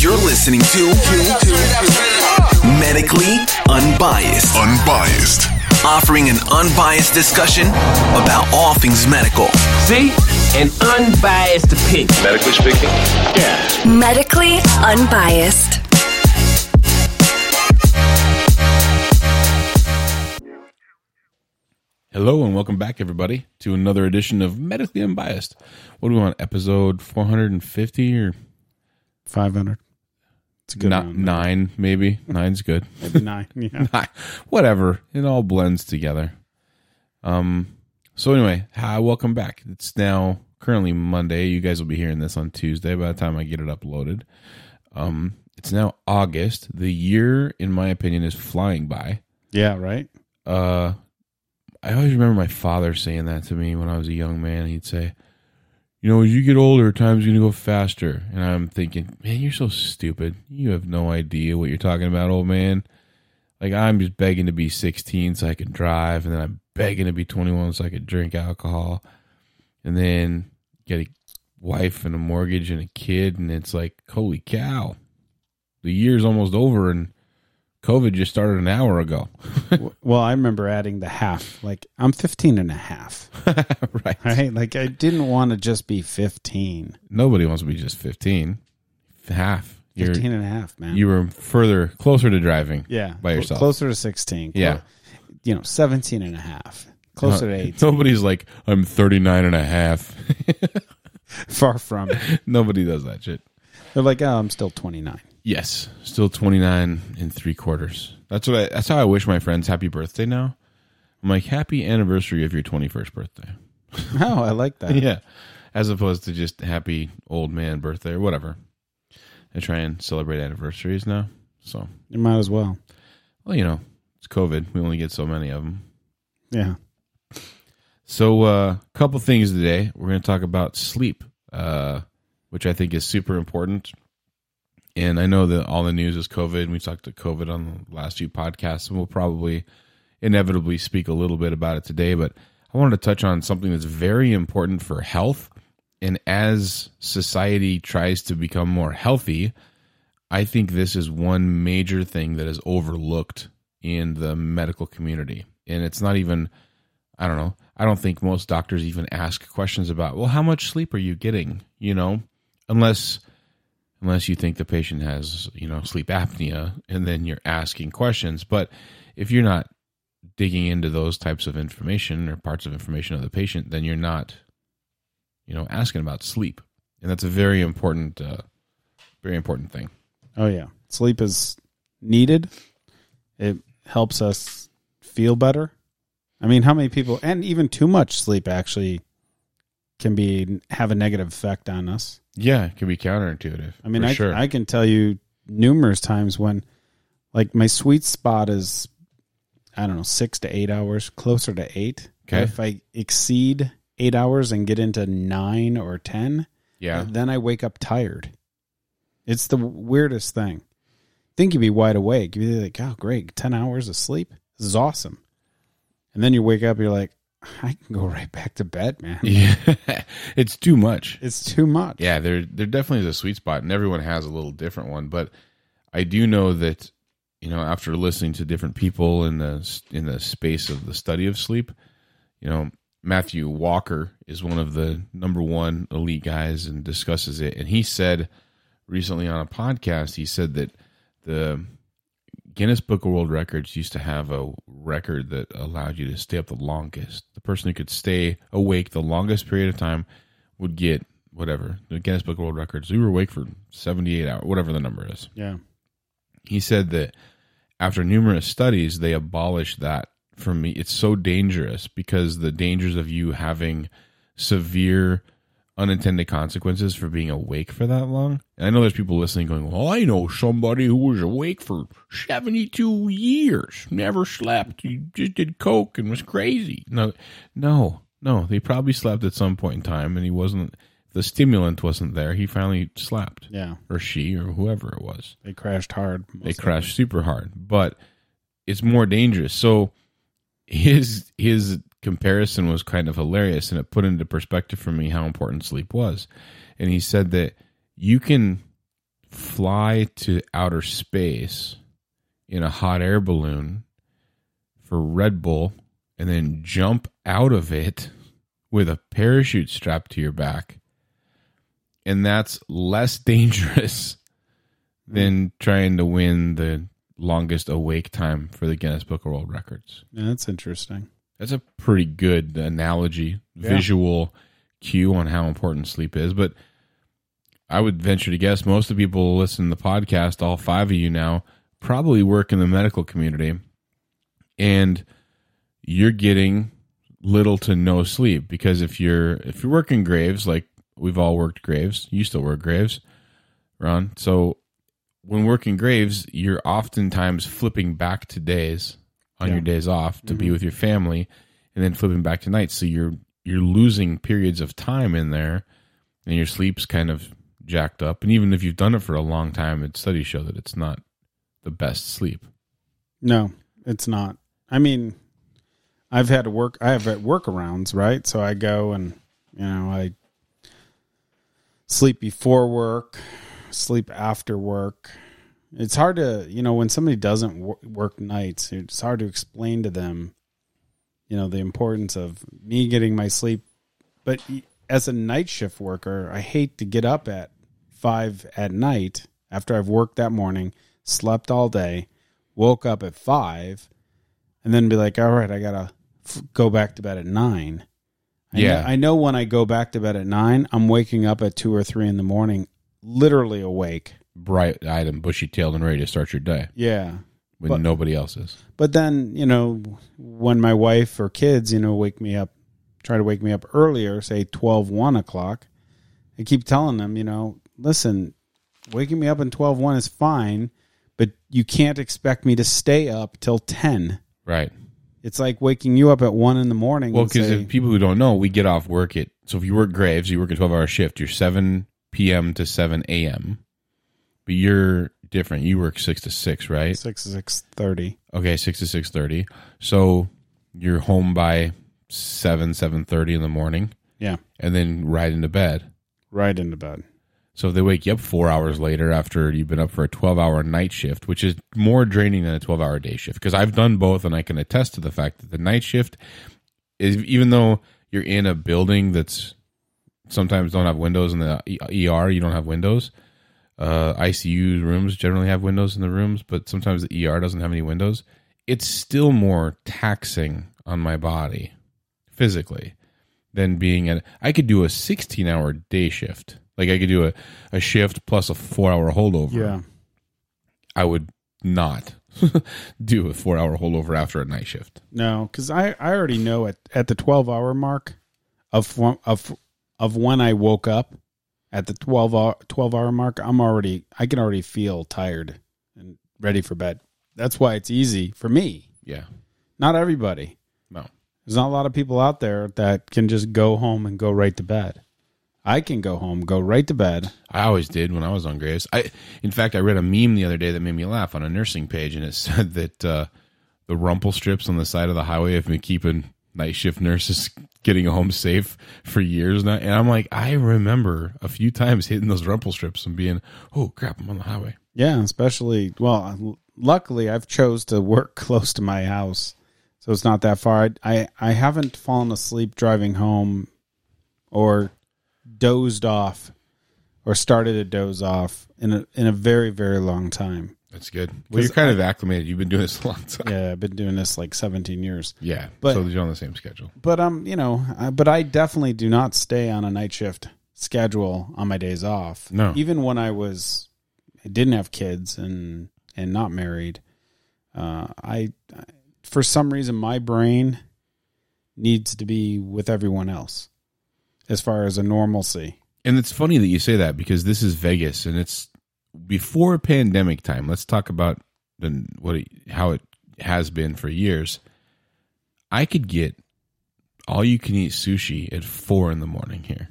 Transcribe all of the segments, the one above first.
You're listening to Medically Unbiased, Unbiased. offering an unbiased discussion about all things medical. See? An unbiased opinion. Medically speaking? Yeah. Medically unbiased. Hello and welcome back, everybody, to another edition of Medically Unbiased. What do we want? Episode 450 or 500. It's a good not round. nine, maybe? Nine's good. Maybe nine. Yeah. Nine. Whatever. It all blends together. Um. So anyway, hi, welcome back. It's now currently Monday. You guys will be hearing this on Tuesday by the time I get it uploaded. Um. It's now August. The year, in my opinion, is flying by. yeah, right? uh I always remember my father saying that to me when I was a young man. He'd say, "You know, as you get older, time's going to go faster." And I'm thinking, "Man, you're so stupid. You have no idea what you're talking about, old man." Like I'm just begging to be 16 so I can drive, and then I'm begging to be 21 so I could drink alcohol, and then get a wife and a mortgage and a kid, and it's like, holy cow, the year's almost over, and COVID just started an hour ago. Well, I remember adding the half. Like, I'm 15 and a half. right. Right? Like, I didn't want to just be 15. Nobody wants to be just 15. Half. You're, 15 and a half, man. you were further, closer to driving. yeah. by yourself. Closer to 16. Clo- Yeah. You know, 17 and a half. Closer to 18. Nobody's like, I'm 39 and a half. Far from it. Nobody does that shit. They're like, oh, I'm still 29. Yes. Still 29 and three quarters. That's what I, that's how I wish my friends happy birthday now. I'm like, happy anniversary of your 21st birthday. Oh, I like that. yeah. As opposed to just happy old man birthday or whatever. I try and celebrate anniversaries now. So, You might as well. well, you know, it's COVID. We only get so many of them. Yeah. So, a uh, couple things today. We're going to talk about sleep, uh, which I think is super important. And I know that all the news is COVID. We talked to COVID on the last few podcasts, and we'll probably inevitably speak a little bit about it today. But I wanted to touch on something that's very important for health. And as society tries to become more healthy, I think this is one major thing that is overlooked in the medical community. And it's not even, I don't know, I don't think most doctors even ask questions about, well, how much sleep are you getting? You know, unless unless you think the patient has, you know, sleep apnea and then you're asking questions. But if you're not digging into those types of information or parts of information of the patient, then you're not, you know, asking about sleep. And that's a very important, uh, very important thing. Oh yeah, sleep is needed. It helps us feel better. I mean, how many people and even too much sleep actually can be have a negative effect on us. Yeah, it can be counterintuitive. I mean, I sure. I can tell you numerous times when like my sweet spot is I don't know, 6 to 8 hours, closer to 8. Okay. If I exceed 8 hours and get into 9 or 10, yeah, then I wake up tired. It's the weirdest thing. Think you'd be wide awake. You'd be like, oh, great, 10 hours of sleep. This is awesome. And then you wake up, you're like, I can go right back to bed, man. yeah, it's too much. It's too much. Yeah, there there definitely is a sweet spot, and everyone has a little different one. But I do know that you know after listening to different people in the in the space of the study of sleep, you know Matthew Walker is one of the number one elite guys and discusses it. And he said recently on a podcast, he said that the Guinness Book of World Records used to have a record that allowed you to stay up the longest. The person who could stay awake the longest period of time would get whatever the Guinness Book of World Records. We were awake for seventy eight hours, whatever the number is. Yeah. He said that after numerous studies, they abolished that. For me, it's so dangerous because the dangers of you having severe unintended consequences for being awake for that long. And I know there's people listening going, "Well, I know somebody who was awake for 72 years, never slept, he just did coke and was crazy." No, no, no. They probably slept at some point in time, and he wasn't. The stimulant wasn't there. He finally slept, Yeah. or she, or whoever it was They crashed hard. they crashed super hard but it's more dangerous so his his comparison was kind of hilarious and it put into perspective for me how important sleep was and he said that you can fly to outer space in a hot air balloon for Red Bull and then jump out of it with a parachute strapped to your back. And that's less dangerous than trying to win the longest awake time for the Guinness Book of World Records. Yeah, that's interesting. That's a pretty good analogy, Yeah. visual cue on how important sleep is. But I would venture to guess most of the people who listen to the podcast, all five of you now, probably work in the medical community. And you're getting little to no sleep because if you're if you're working graves, like we've all worked graves, you still work graves, Ron. So when working graves, you're oftentimes flipping back to days on Yeah. your days off to be mm-hmm. with your family, and then flipping back to night. So you're you're losing periods of time in there, and your sleep's kind of jacked up. And even if you've done it for a long time, it studies show that it's not the best sleep. No, it's not. I mean, I've had to work. I have workarounds, right? So I go and you know I sleep before work, sleep after work. It's hard to you know when somebody doesn't wor- work nights. It's hard to explain to them, you know, the importance of me getting my sleep. But as a night shift worker, I hate to get up at five at night after I've worked that morning, slept all day, woke up at five, and then be like, all right, I gotta f- go back to bed at nine. I Yeah. know, I know when I go back to bed at nine, I'm waking up at two or three in the morning, literally awake. Bright eyed and bushy tailed and ready to start your day Yeah. when But- nobody else is. But then, you know, when my wife or kids, you know, wake me up, try to wake me up earlier, say 12, 1 o'clock, I keep telling them, you know, listen, waking me up in 12, 1 is fine, but you can't expect me to stay up till 10. Right. It's like waking you up at 1 in the morning. Well, because people who don't know, we get off work at so if you work graves, you work a twelve hour shift. You're seven p.m. to seven a.m. But you're different. You work six to six, right? 6 6 30. Okay, six to six thirty. So you're home by seven seven thirty in the morning, Yeah. and then right into bed. Right into bed. So if they wake you up four hours later after you've been up for a 12 hour night shift, which is more draining than a 12 hour day shift, because I've done both and I can attest to the fact that the night shift is, even though you're in a building that's sometimes don't have windows in the ER, you don't have windows. Uh, ICU rooms generally have windows in the rooms, but sometimes the ER doesn't have any windows. It's still more taxing on my body physically than being at. I could do a 16 hour day shift. Like I could do a, a shift plus a four hour holdover. Yeah. I would not do a four hour holdover after a night shift. No, because I, I already know at, at the 12 hour mark of, of, of when I woke up at the 12 hour, 12 hour mark, I'm already, I can already feel tired and ready for bed. That's why it's easy for me. Yeah. Not everybody. No. There's not a lot of people out there that can just go home and go right to bed. I can go home, go right to bed. I always did when I was on Graves. I, in fact, I read a meme the other day that made me laugh on a nursing page, and it said that uh, the rumble strips on the side of the highway have been keeping night shift nurses getting home safe for years now. And I'm like, I remember a few times hitting those rumble strips and being, oh crap, I'm on the highway. Yeah, especially well. Luckily, I've chose to work close to my house, so it's not that far. I I, I haven't fallen asleep driving home, or dozed off, or started to doze off in a in a very very long time. That's good. Well, you're kind of acclimated. You've been doing this a long time. Yeah, I've been doing this like seventeen years. Yeah. But- so you're on the same schedule. But um, you know, I, but I definitely do not stay on a night shift schedule on my days off. No. even when I was, I didn't have kids and and not married. Uh, I, I for some reason my brain needs to be with everyone else as far as a normalcy. And it's funny that you say that because this is Vegas and it's before pandemic time. Let's talk about the what it, how it has been for years. I could get all you can eat sushi at four in the morning here.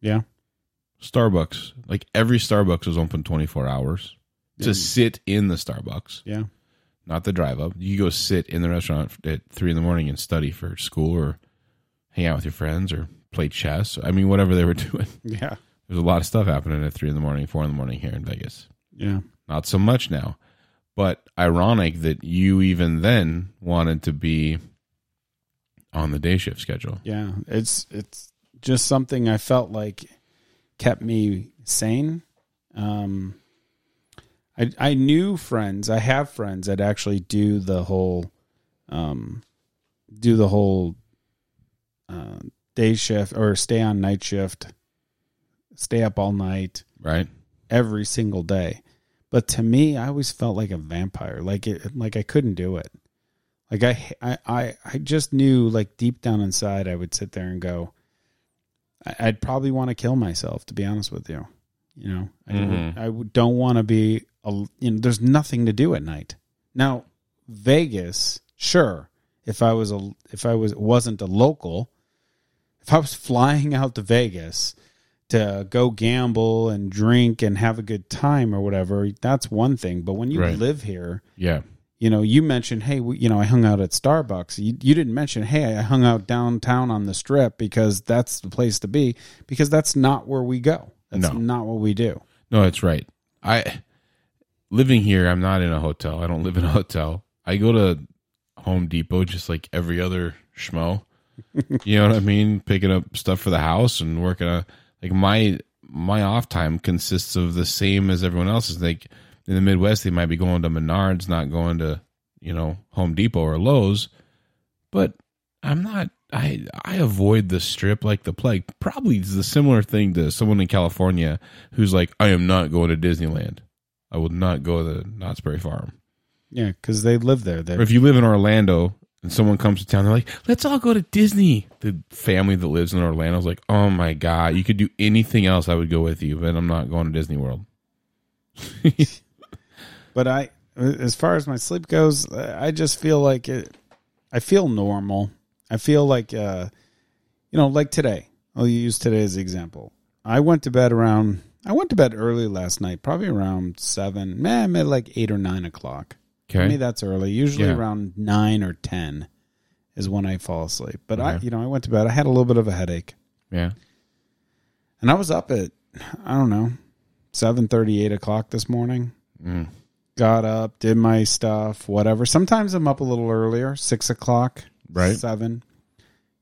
Yeah, Starbucks, like every Starbucks is open twenty four hours to sit in the Starbucks, yeah, not the drive up. You go sit in the restaurant at three in the morning and study for school or hang out with your friends or play chess. I mean, whatever they were doing. yeah. There's a lot of stuff happening at three in the morning, four in the morning here in Vegas. Yeah. Not so much now, but ironic that you even then wanted to be on the day shift schedule. Yeah. It's it's just something I felt like kept me sane. Um I I knew friends, I have friends that actually do the whole um do the whole uh, day shift or stay on night shift, stay up all night Right? every single day. But to me, I always felt like a vampire. Like it, like I couldn't do it. Like I, I, I, I just knew, like deep down inside, I would sit there and go, I'd probably want to kill myself. To be honest with you, you know, I, Mhm. I don't want to be. A, you know, there's nothing to do at night. Now, Vegas, sure. If I was a, if I was wasn't a local, if I was flying out to Vegas to go gamble and drink and have a good time or whatever, that's one thing. But when you Right. live here, Yeah. you know, you mentioned, hey, we, you know, I hung out at Starbucks. You, you didn't mention, hey, I hung out downtown on the strip because that's the place to be, because that's not where we go. That's No. not what we do. No, that's right. I living here, I'm not in a hotel. I don't live in a hotel. I go to Home Depot just like every other schmo. you know what I mean? Picking up stuff for the house and working on like my my off time consists of the same as everyone else's. Like in the Midwest, they might be going to Menards, not going to you know Home Depot or Lowe's. But I'm not. I I avoid the strip like the plague. Probably the similar thing to someone in California who's like, I am not going to Disneyland. I will not go to Knott's Berry Farm. Yeah, because they live there. If you live in Orlando and someone comes to town, they're like, let's all go to Disney. The family that lives in Orlando is like, oh my God, you could do anything else. I would go with you, but I'm not going to Disney World. but I, as far as my sleep goes, I just feel like it. I feel normal. I feel like, uh, you know, like today. I'll use today as an example. I went to bed around. I went to bed early last night, probably around seven, man, maybe like eight or nine o'clock. For me, that's early. Usually Yeah. around nine or ten is when I fall asleep. But I, you know, I went to bed. I had a little bit of a headache, Yeah. and I was up at, I don't know, seven thirty, eight o'clock this morning. Mm. Got up, did my stuff, whatever. Sometimes I'm up a little earlier, six o'clock, Right. seven.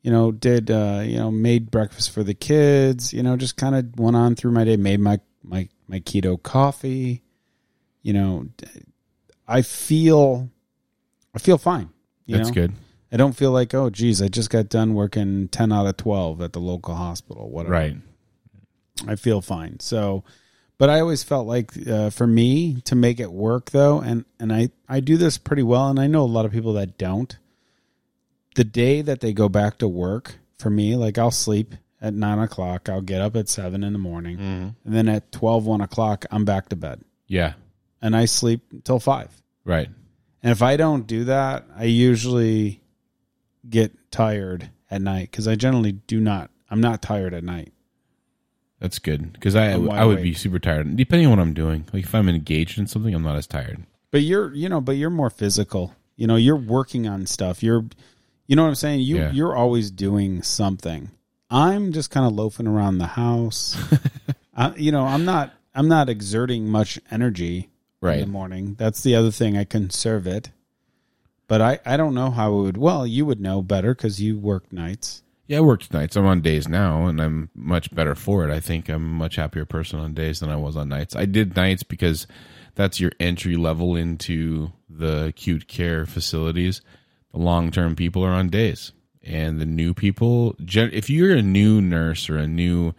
You know, did uh, you know, made breakfast for the kids. You know, just kind of went on through my day. Made my my my keto coffee. You know, I feel, I feel fine. That's know? good. I don't feel like, oh, geez, I just got done working ten out of twelve at the local hospital. Whatever. Right. I feel fine. So, but I always felt like uh, for me to make it work though, and and I I do this pretty well, and I know a lot of people that don't. The day that they go back to work, for me, like I'll sleep at nine o'clock, I'll get up at seven in the morning, and then at 12, 1 o'clock, I'm back to bed, Yeah. and I sleep till five. Right. And if I don't do that, I usually get tired at night because I generally do not. I'm not tired at night. That's good because I I'm wide I would be awake. super tired depending on what I'm doing. Like if I'm engaged in something, I'm not as tired. But you're, you know, but you're more physical. You know, you're working on stuff. You're, you know what I'm saying. You Yeah. you're always doing something. I'm just kind of loafing around the house. I, you know, I'm not. I'm not exerting much energy in Right. the morning. That's the other thing. I conserve it. But I, I don't know how it would. Well, you would know better because you work nights. Yeah, I worked nights. I'm on days now, and I'm much better for it. I think I'm a much happier person on days than I was on nights. I did nights because that's your entry level into the acute care facilities. The long term people are on days, and the new people. If you're a new nurse or a new,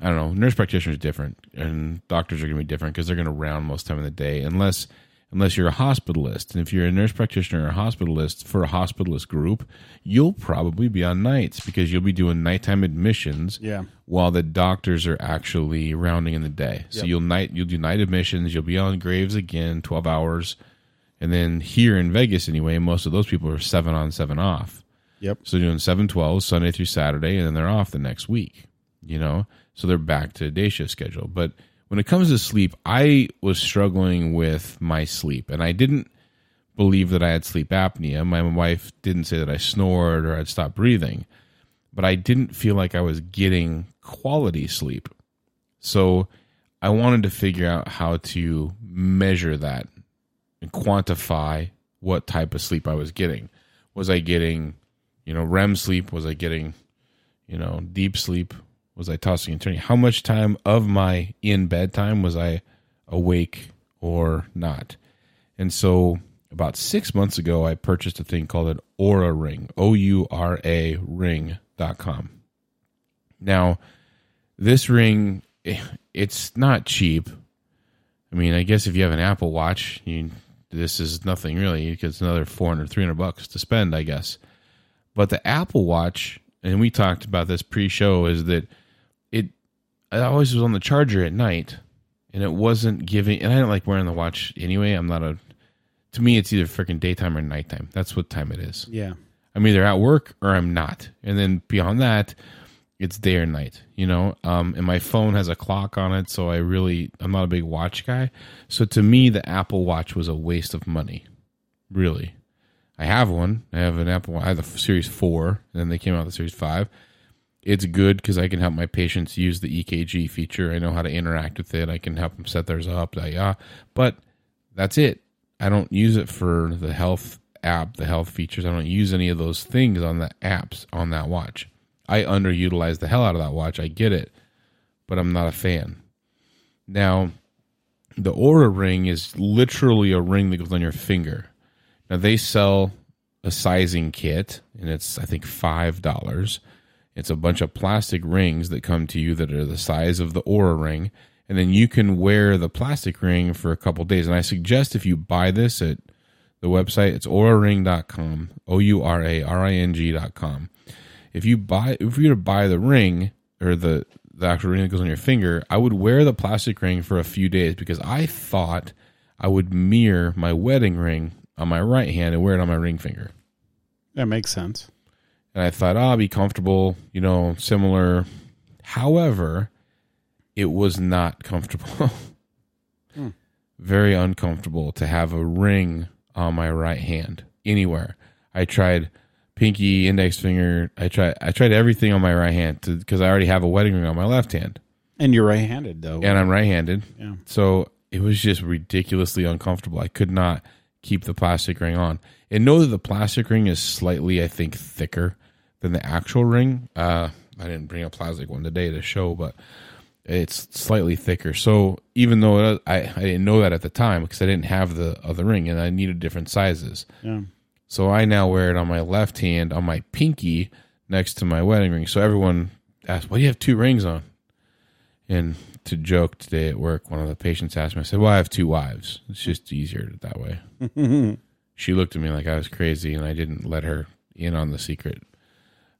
I don't know, nurse practitioners is different, and doctors are going to be different because they're going to round most time of the day, unless unless you're a hospitalist. And if you're a nurse practitioner or a hospitalist for a hospitalist group, you'll probably be on nights because you'll be doing nighttime admissions Yeah. while the doctors are actually rounding in the day. So you'll night you'll do night admissions, you'll be on graves again, 12 hours. And then here in Vegas anyway, most of those people are 7 on 7 off. Yep. So doing 712 Sunday through Saturday and then they're off the next week, you know? So they're back to day shift schedule. But when it comes to sleep, I was struggling with my sleep and I didn't believe that I had sleep apnea. My wife didn't say that I snored or I'd stopped breathing, but I didn't feel like I was getting quality sleep. So I wanted to figure out how to measure that and quantify what type of sleep I was getting. Was I getting, you know, REM sleep? Was I getting, you know, deep sleep? Was I tossing and turning? How much time of my in bed time was I awake or not? And so about six months ago, I purchased a thing called an Oura Ring, O U R A ring.com. Now, this ring, eh, it's not cheap. I mean, I guess if you have an Apple Watch, you, this is nothing really because it's another 400, 300 bucks to spend, I guess. But the Apple Watch, and we talked about this pre show, is that I always was on the charger at night and it wasn't giving, and I don't like wearing the watch anyway. I'm not a, to me, it's either freaking daytime or nighttime. That's what time it is. Yeah. I'm either at work or I'm not. And then beyond that, it's day or night, you know? Um, and my phone has a clock on it, so I really, I'm not a big watch guy. So to me, the Apple Watch was a waste of money. Really. I have one. I have an Apple, I have the Series 4, and then they came out with the Series 5. It's good because I can help my patients use the EKG feature. I know how to interact with it. I can help them set theirs up. Yeah, but that's it. I don't use it for the health app, the health features. I don't use any of those things on the apps on that watch. I underutilize the hell out of that watch. I get it, but I'm not a fan. Now, the Oura ring is literally a ring that goes on your finger. Now they sell a sizing kit, and it's I think five dollars. It's a bunch of plastic rings that come to you that are the size of the Oura ring, and then you can wear the plastic ring for a couple days. And I suggest if you buy this at the website, it's ouraring.com, O U R A R I N G.com. If you buy, if you were to buy the ring or the the actual ring that goes on your finger, I would wear the plastic ring for a few days because I thought I would mirror my wedding ring on my right hand and wear it on my ring finger. That makes sense. And I thought, oh, I'll be comfortable, you know, similar. However, it was not comfortable. Hmm. Very uncomfortable to have a ring on my right hand anywhere. I tried pinky, index finger. I tried. I tried everything on my right hand because I already have a wedding ring on my left hand, And you're right handed, though. and I'm right-handed. Yeah. So it was just ridiculously uncomfortable. I could not keep the plastic ring on. And know that the plastic ring is slightly, I think, thicker than the actual ring. Uh, I didn't bring a plastic one today to show, but it's slightly thicker. So even though I, I didn't know that at the time because I didn't have the other ring and I needed different sizes. Yeah. So I now wear it on my left hand on my pinky next to my wedding ring. So everyone asked, "Why do you have two rings on?" And to joke today at work, one of the patients asked me, I said, "Well, I have two wives. It's just easier that way." she looked at me like I was crazy, and I didn't let her in on the secret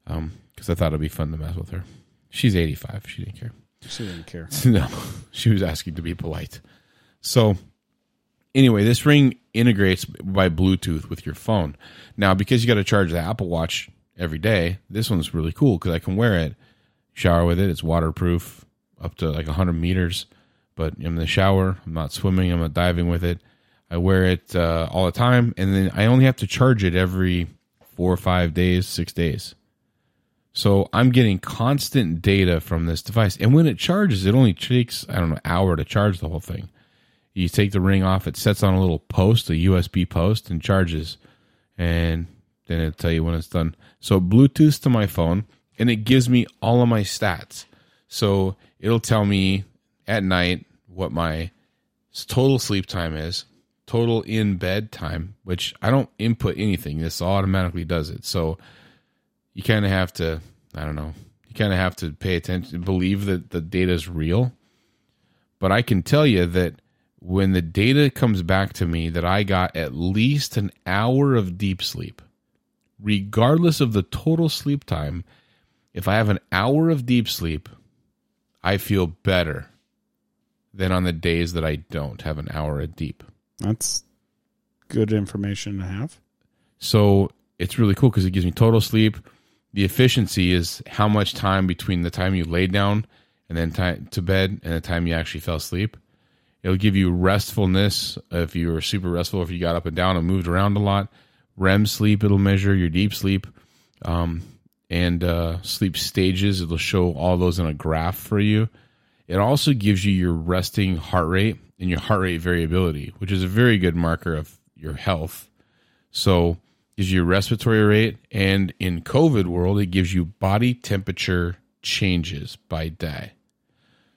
because I thought it'd be fun to mess with her. She's eighty-five. She didn't care. She didn't care. No, she was asking to be polite. So, anyway, this ring integrates by Bluetooth with your phone. Now, because you got to charge the Apple Watch every day, this one's really cool because I can wear it, shower with it. It's waterproof up to like 100 meters. But I'm in the shower. I'm not swimming. I'm not diving with it. I wear it uh, all the time, and then I only have to charge it every four or five days, six days. So I'm getting constant data from this device. And when it charges, it only takes, I don't know, hour to charge the whole thing. You take the ring off, it sets on a little post, a USB post, and charges. And then it'll tell you when it's done. So Bluetooth to my phone, and it gives me all of my stats. So it'll tell me at night what my total sleep time is, total in bed time, which I don't input anything. This automatically does it. So you kind of have to i don't know you kind of have to pay attention believe that the data is real but i can tell you that when the data comes back to me that i got at least an hour of deep sleep regardless of the total sleep time if i have an hour of deep sleep i feel better than on the days that i don't have an hour of deep That's good information to have. So it's really cool because it gives me total sleep. The efficiency is how much time between the time you laid down and then time to bed and the time you actually fell asleep. It'll give you restfulness if you were super restful, if you got up and down and moved around a lot. REM sleep, it'll measure your deep sleep um, and uh, sleep stages. It'll show all those in a graph for you. It also gives you your resting heart rate and your heart rate variability, which is a very good marker of your health. So, gives you your respiratory rate, and in COVID world, it gives you body temperature changes by day.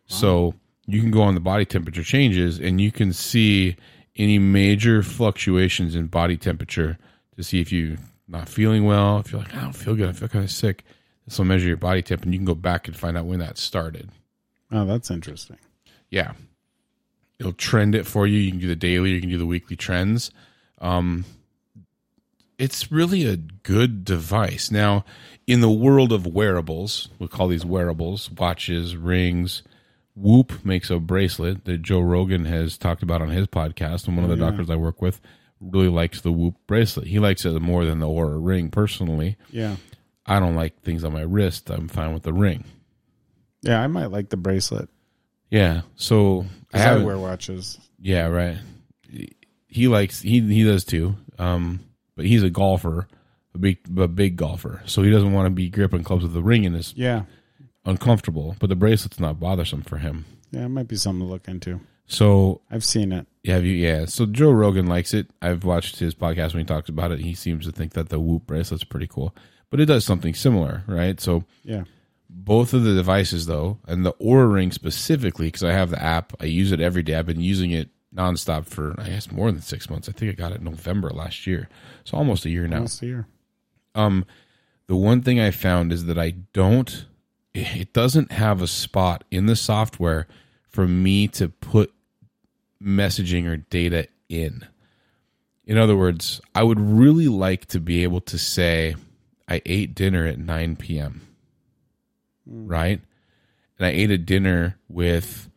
So you can go on the body temperature changes, and you can see any major fluctuations in body temperature to see if you're not feeling well, if you're like, I don't feel good, I feel kind of sick. This will measure your body temp, and you can go back and find out when that started. Oh, that's interesting. Yeah. It'll trend it for you. You can do the daily, you can do the weekly trends. Um, it's really a good device. Now, in the world of wearables, we call these wearables watches, rings. Whoop makes a bracelet that Joe Rogan has talked about on his podcast, and one of the yeah. doctors I work with really likes the Whoop bracelet. He likes it more than the Oura ring personally. Yeah. I don't like things on my wrist. I'm fine with the ring. Yeah, I might like the bracelet. Yeah. so I, haven't- wear watches. Yeah, right. He likes he he does too. Um, but he's a golfer, a big a big golfer, so he doesn't want to be gripping clubs with the ring in his Yeah. uncomfortable. But the bracelet's not bothersome for him. Yeah, it might be something to look into. So I've seen it. have you? Yeah. So Joe Rogan likes it. I've watched his podcast when he talks about it. He seems to think that the Whoop bracelet's pretty cool, but it does something similar, right? So Yeah. both of the devices though and the oura ring specifically because i have the app i use it every day i've been using it nonstop for i guess more than six months. I think i got it in november last year. So almost a year now. Almost a year. um the one thing i found is that i don't it doesn't have a spot in the software for me to put messaging or data in. In other words i would really like to be able to say i ate dinner at 9 p.m right? And I ate a dinner with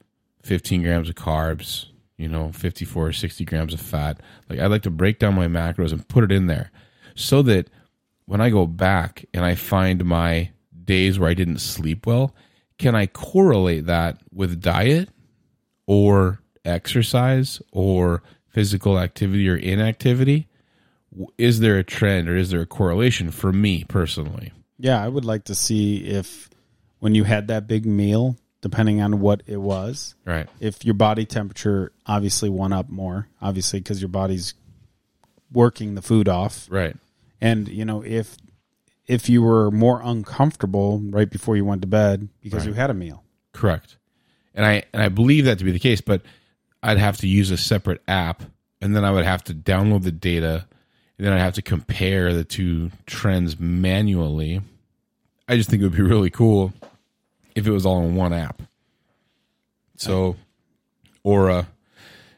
15 grams of carbs, you know, 54 or 60 grams of fat. Like I like to break down my macros and put it in there so that when I go back and I find my days where I didn't sleep well, can I correlate that with diet or exercise or physical activity or inactivity? Is there a trend or is there a correlation for me personally? Yeah, I would like to see if when you had that big meal, depending on what it was, Right. if your body temperature obviously went up more, obviously because your body's working the food off, Right. and you know if if you were more uncomfortable right before you went to bed because Right. you had a meal. Correct. And I and I believe that to be the case, but I'd have to use a separate app and then I would have to download the data and then I'd have to compare the two trends manually. I just think it would be really cool if it was all in one app. So Oura,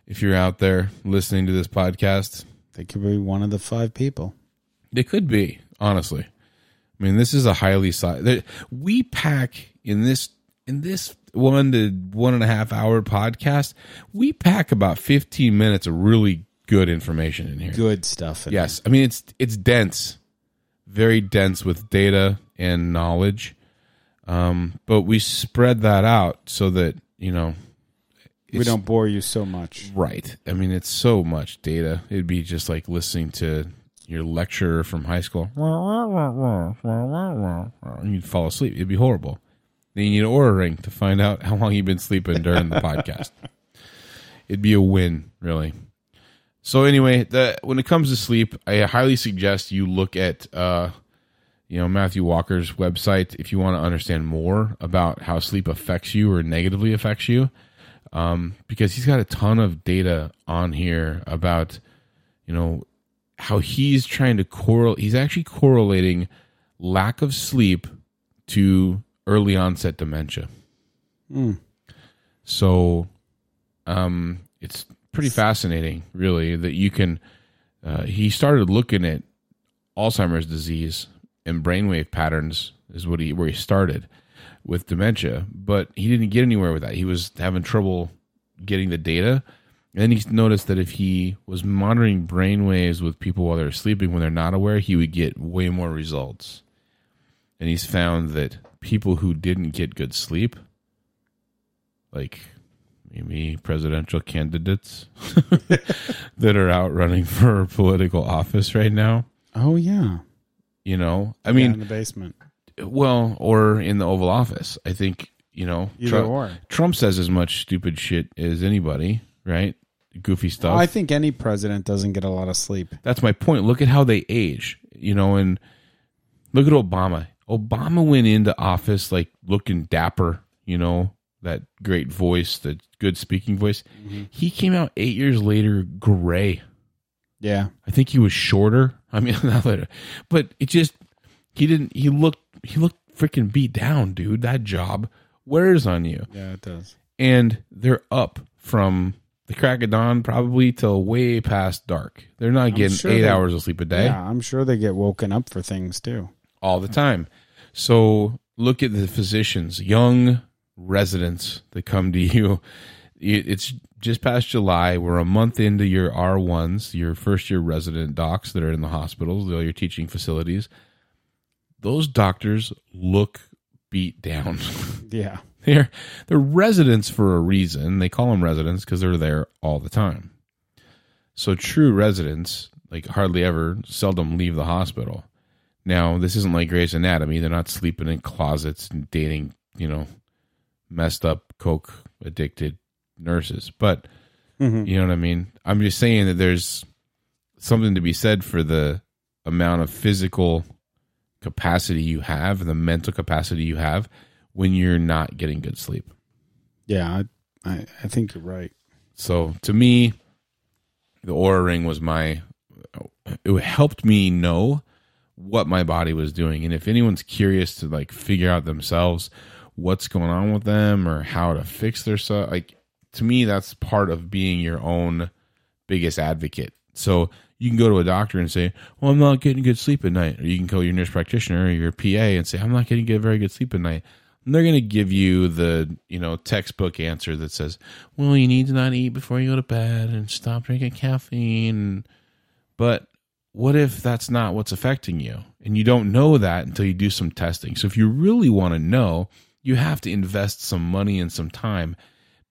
if you're out there listening to this podcast, They could be one of the five people. it could be, honestly. I mean, this is a highly si- we pack in this in this one to one and a half hour podcast. We pack about fifteen minutes of really good information in here. Good stuff. in Yes, I mean it's it's dense, very dense with data and knowledge. Um, but we spread that out so that you know. We don't bore you so much. Right. I mean, it's so much data. It'd be just like listening to your lecturer from high school. And you'd fall asleep. It'd be horrible. Then you need an oura ring to find out how long you've been sleeping during the podcast. It'd be a win, really. So anyway, the, when it comes to sleep, I highly suggest you look at uh, you know Matthew Walker's website if you want to understand more about how sleep affects you or negatively affects you um, because he's got a ton of data on here about you know how he's trying to correlate he's actually correlating lack of sleep to early onset dementia. So um it's pretty fascinating really that you can uh, he started looking at alzheimer's disease and brainwave patterns is what he where he started with dementia, but he didn't get anywhere with that. He was having trouble getting the data. And then he noticed that if he was monitoring brain waves with people while they're sleeping when they're not aware, he would get way more results. And he's found that people who didn't get good sleep, like maybe presidential candidates that are out running for political office right now, Oh yeah. You know, I mean, in the basement. well, or in the Oval Office. I think you know, Either Trump, or. Trump says as much stupid shit as anybody, right? Goofy stuff. I think any president doesn't get a lot of sleep. That's my point. Look at how they age, you know, and look at Obama. Obama went into office like looking dapper, you know, that great voice, the good speaking voice. Mm-hmm. He came out eight years later gray. Yeah. I think he was shorter. I mean, not later, but it just he didn't. He looked he looked freaking beat down, dude. That job wears on you, Yeah, it does. and they're up from the crack of dawn probably till way past dark. They're not getting sure eight they- hours of sleep a day Yeah, I'm sure they get woken up for things too. all the time. So look at the physicians, young residents that come to you. It- It's just past July. We're a month into your R1s, your first year resident docs that are in the hospitals, all your teaching facilities. Those doctors look beat down. Yeah. they're they're residents for a reason. They call them residents because they're there all the time. So true residents, like hardly ever, seldom leave the hospital. Now, this isn't like Grey's Anatomy. They're not sleeping in closets and dating, you know, messed up coke addicted nurses. But mm-hmm. you know what I mean? I'm just saying that there's something to be said for the amount of physical capacity you have and the mental capacity you have when you're not getting good sleep. Yeah, I, I, I think you're right. So to me, the Oura Ring was my. It helped me know what my body was doing, and if anyone's curious to like figure out themselves what's going on with them or how to fix their stuff, like to me, that's part of being your own biggest advocate. So you can go to a doctor and say, "Well, I'm not getting good sleep at night," or you can call your nurse practitioner or your PA and say, "I'm not getting good, very good sleep at night." And they're going to give you the you know textbook answer that says, "Well, you need to not eat before you go to bed and stop drinking caffeine." But what if that's not what's affecting you, and you don't know that until you do some testing? So if you really want to know, you have to invest some money and some time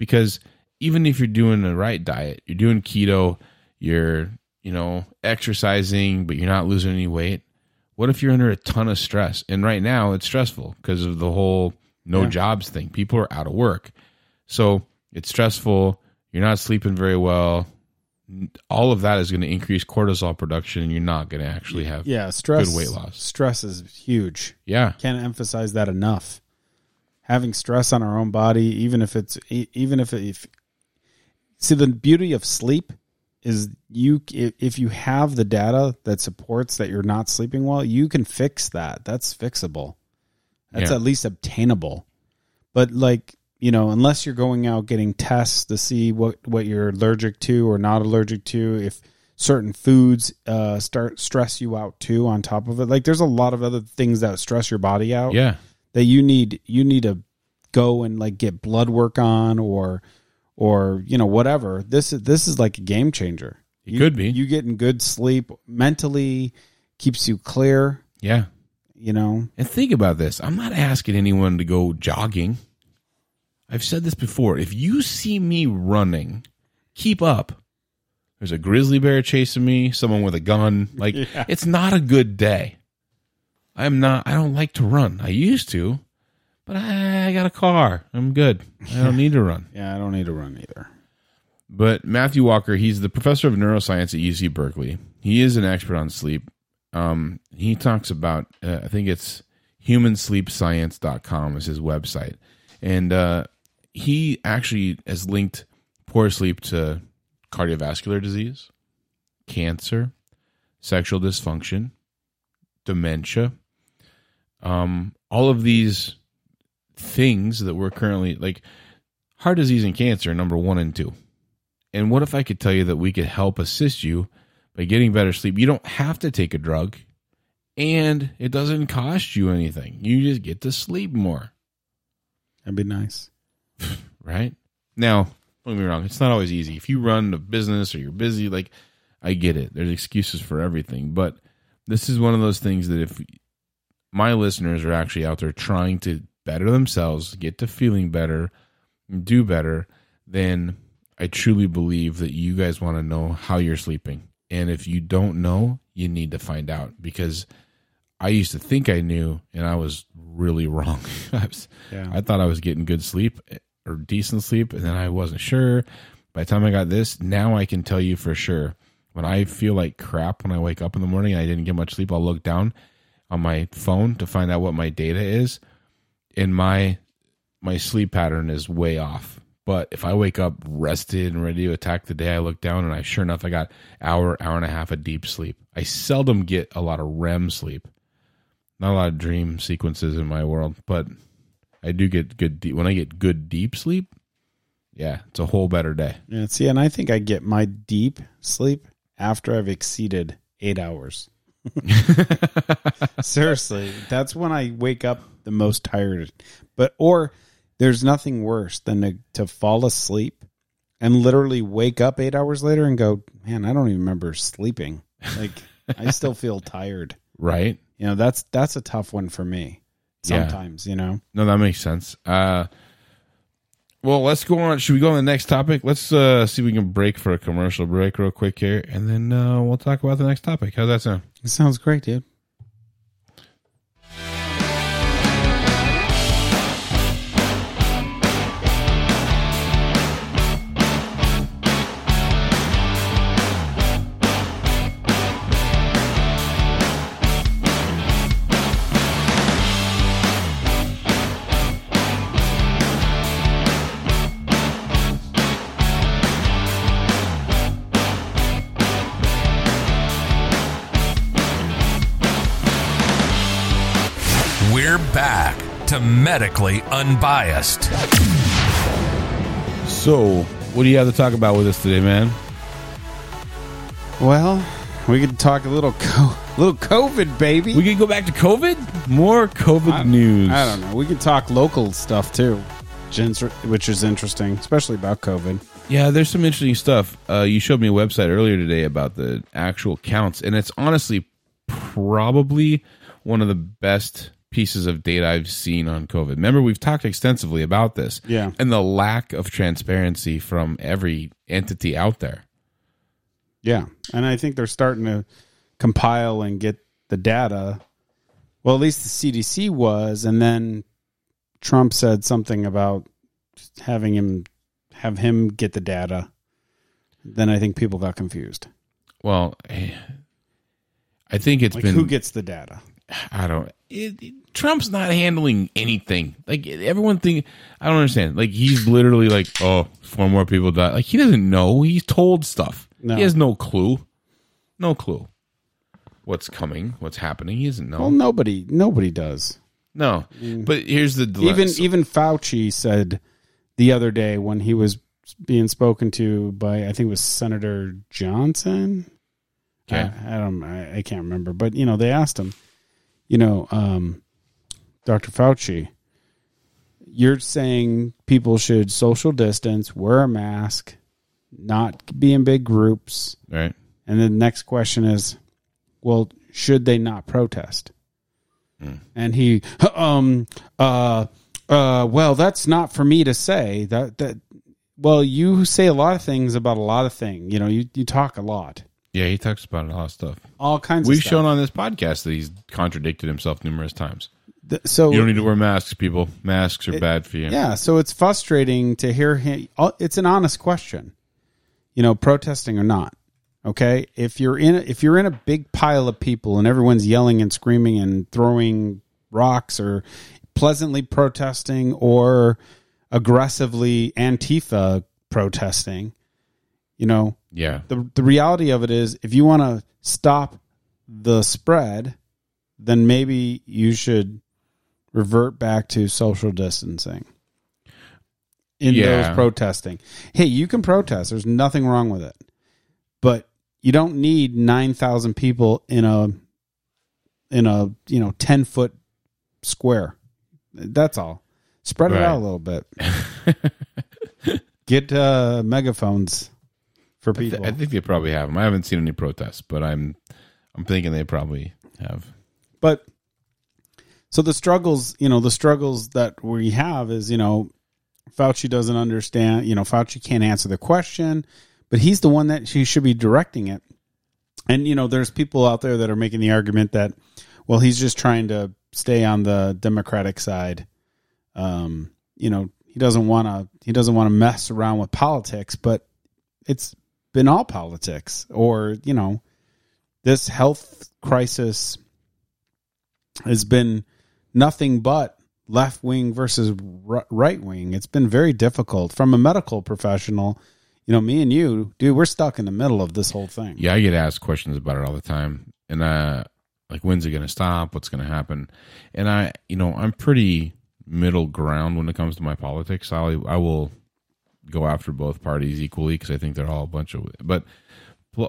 because even if you're doing the right diet, you're doing keto, you're, you know, exercising, but you're not losing any weight. What if you're under a ton of stress? And right now it's stressful because of the whole no jobs thing. People are out of work. So it's stressful. You're not sleeping very well. All of that is going to increase cortisol production and you're not going to actually have Yeah, stress. Good weight loss. Stress is huge. Yeah. Can't emphasize that enough. Having stress on our own body, even if it's even if it, if see the beauty of sleep is you if you have the data that supports that you're not sleeping well, you can fix that. That's fixable. That's Yeah. at least obtainable. But like you know, unless you're going out getting tests to see what what you're allergic to or not allergic to, if certain foods uh, start stress you out too. On top of it, like there's a lot of other things that stress your body out Yeah. That you need you need to go and like get blood work on or or you know whatever this is this is like a game changer It You- could be. you getting good sleep mentally keeps you clear Yeah. you know And think about this. I'm not asking anyone to go jogging. I've said this before. If you see me running, keep up. There's a grizzly bear chasing me, someone with a gun. Like, it's not a good day. I'm not, I don't like to run. I used to, but I, I got a car. I'm good. I don't need to run. yeah i don't need to run either But Matthew Walker, he's the professor of neuroscience at UC Berkeley. He is an expert on sleep. Um, he talks about, uh, I think it's humansleepscience.com is his website. And uh, he actually has linked poor sleep to cardiovascular disease, cancer, sexual dysfunction, dementia, um, all of these things that we're currently like heart disease and cancer number one and two. And what if I could tell you that we could help assist you by getting better sleep? You don't have to take a drug and it doesn't cost you anything. You just get to sleep more, that'd be nice right? Now, don't get me wrong, it's not always easy. If you run a business or you're busy, like I get it. There's excuses for everything, but this is one of those things that if my listeners are actually out there trying to better themselves, get to feeling better, do better, then I truly believe that you guys want to know how you're sleeping. And if you don't know, you need to find out because I used to think I knew, and I was really wrong. I, was, Yeah. I thought I was getting good sleep or decent sleep, and then I wasn't sure. By the time I got this, now I can tell you for sure. When I feel like crap when I wake up in the morning and I didn't get much sleep, I'll look down on my phone to find out what my data is, and my my sleep pattern is way off. But if I wake up rested and ready to attack the day, I look down and I sure enough I got hour, hour and a half of deep sleep. I seldom get a lot of REM sleep. Not a lot of dream sequences in my world, but I do get good deep when I get good deep sleep. Yeah, it's a whole better day. Yeah, see, and I think I get my deep sleep after I've exceeded eight hours. Seriously, that's when I wake up the most tired. But or there's nothing worse than to, to fall asleep and literally wake up eight hours later and go, man, I don't even remember sleeping. Like I still feel tired. Right? You know, that's that's a tough one for me. Yeah. Sometimes, you know. No, that makes sense. Uh well, let's go on. Should we go on the next topic? Let's uh see if we can break for a commercial break real quick here, and then uh, we'll talk about the next topic. How's that sound? It sounds great, dude. Medically Unbiased. So, what do you have to talk about with us today, man? Well, we could talk a little co- little COVID, baby. We could go back to COVID. More COVID I- news. I don't know. We could talk local stuff too, which is- interesting, especially about COVID. Yeah, there's some interesting stuff. Uh, you showed me a website earlier today about the actual counts, and it's honestly probably one of the best pieces of data I've seen on COVID. Remember, we've talked extensively about this. Yeah. And the lack of transparency from every entity out there. Yeah, and I think they're starting to compile and get the data. Well, at least the CDC was, and then Trump said something about having him have him get the data. Then I think people got confused. Well, I think it's Like, been who gets the data? I don't. It, it- Trump's not handling anything. Like everyone think. I don't understand. Like he's literally like, oh, four more people died. Like he doesn't know. He's told stuff. No. He has no clue. No clue. What's coming? What's happening? He doesn't know. Well, nobody, nobody does. no. But here's the even even Fauci said the other day when he was being spoken to by I think it was Senator Johnson. Okay. I, I don't I, I can't remember, but you know they asked him, you know, um, Dr. Fauci, you're saying people should social distance, wear a mask, not be in big groups, right. and then the next question is, well, should they not protest? And he, um, uh, uh, well, that's not for me to say. That that, well, you say a lot of things about a lot of things. You know, you you talk a lot, Yeah, he talks about a lot of stuff. all kinds. We've of stuff. shown on this podcast that he's contradicted himself numerous times. Th- so You don't need to wear masks, people. Masks are bad for you. Yeah, so it's frustrating to hear him. It's an honest question, you know, protesting or not. Okay, if you're in if you're in a big pile of people and everyone's yelling and screaming and throwing rocks or pleasantly protesting or aggressively Antifa protesting, you know, Yeah. the the reality of it is if you want to stop the spread, then maybe you should revert back to social distancing in Yeah. those protesting. Hey, you can protest. There's nothing wrong with it. But you don't need 9,000 people in a in a, you know, 10 foot square. That's all. Spread it Right. out a little bit. Get uh, megaphones for Th- people. I think they probably have them. I haven't seen any protests, but I'm I'm thinking they probably have. but so the struggles, you know, the struggles that we have is, you know, Fauci doesn't understand, you know, Fauci can't answer the question, but he's the one that he should be directing it. And you know, there's people out there that are making the argument that well, he's just trying to stay on the Democratic side. Um, you know, he doesn't want to he doesn't want to mess around with politics, but it's been all politics or, you know, this health crisis has been nothing but left wing versus right wing. It's been very difficult from a medical professional. You know, me and you, dude, we're stuck in the middle of this whole thing. Yeah, I get asked questions about it all the time, and uh, like when's it going to stop? What's going to happen? And I, you know, I'm pretty middle ground when it comes to my politics. I I will go after both parties equally because I think they're all a bunch of. But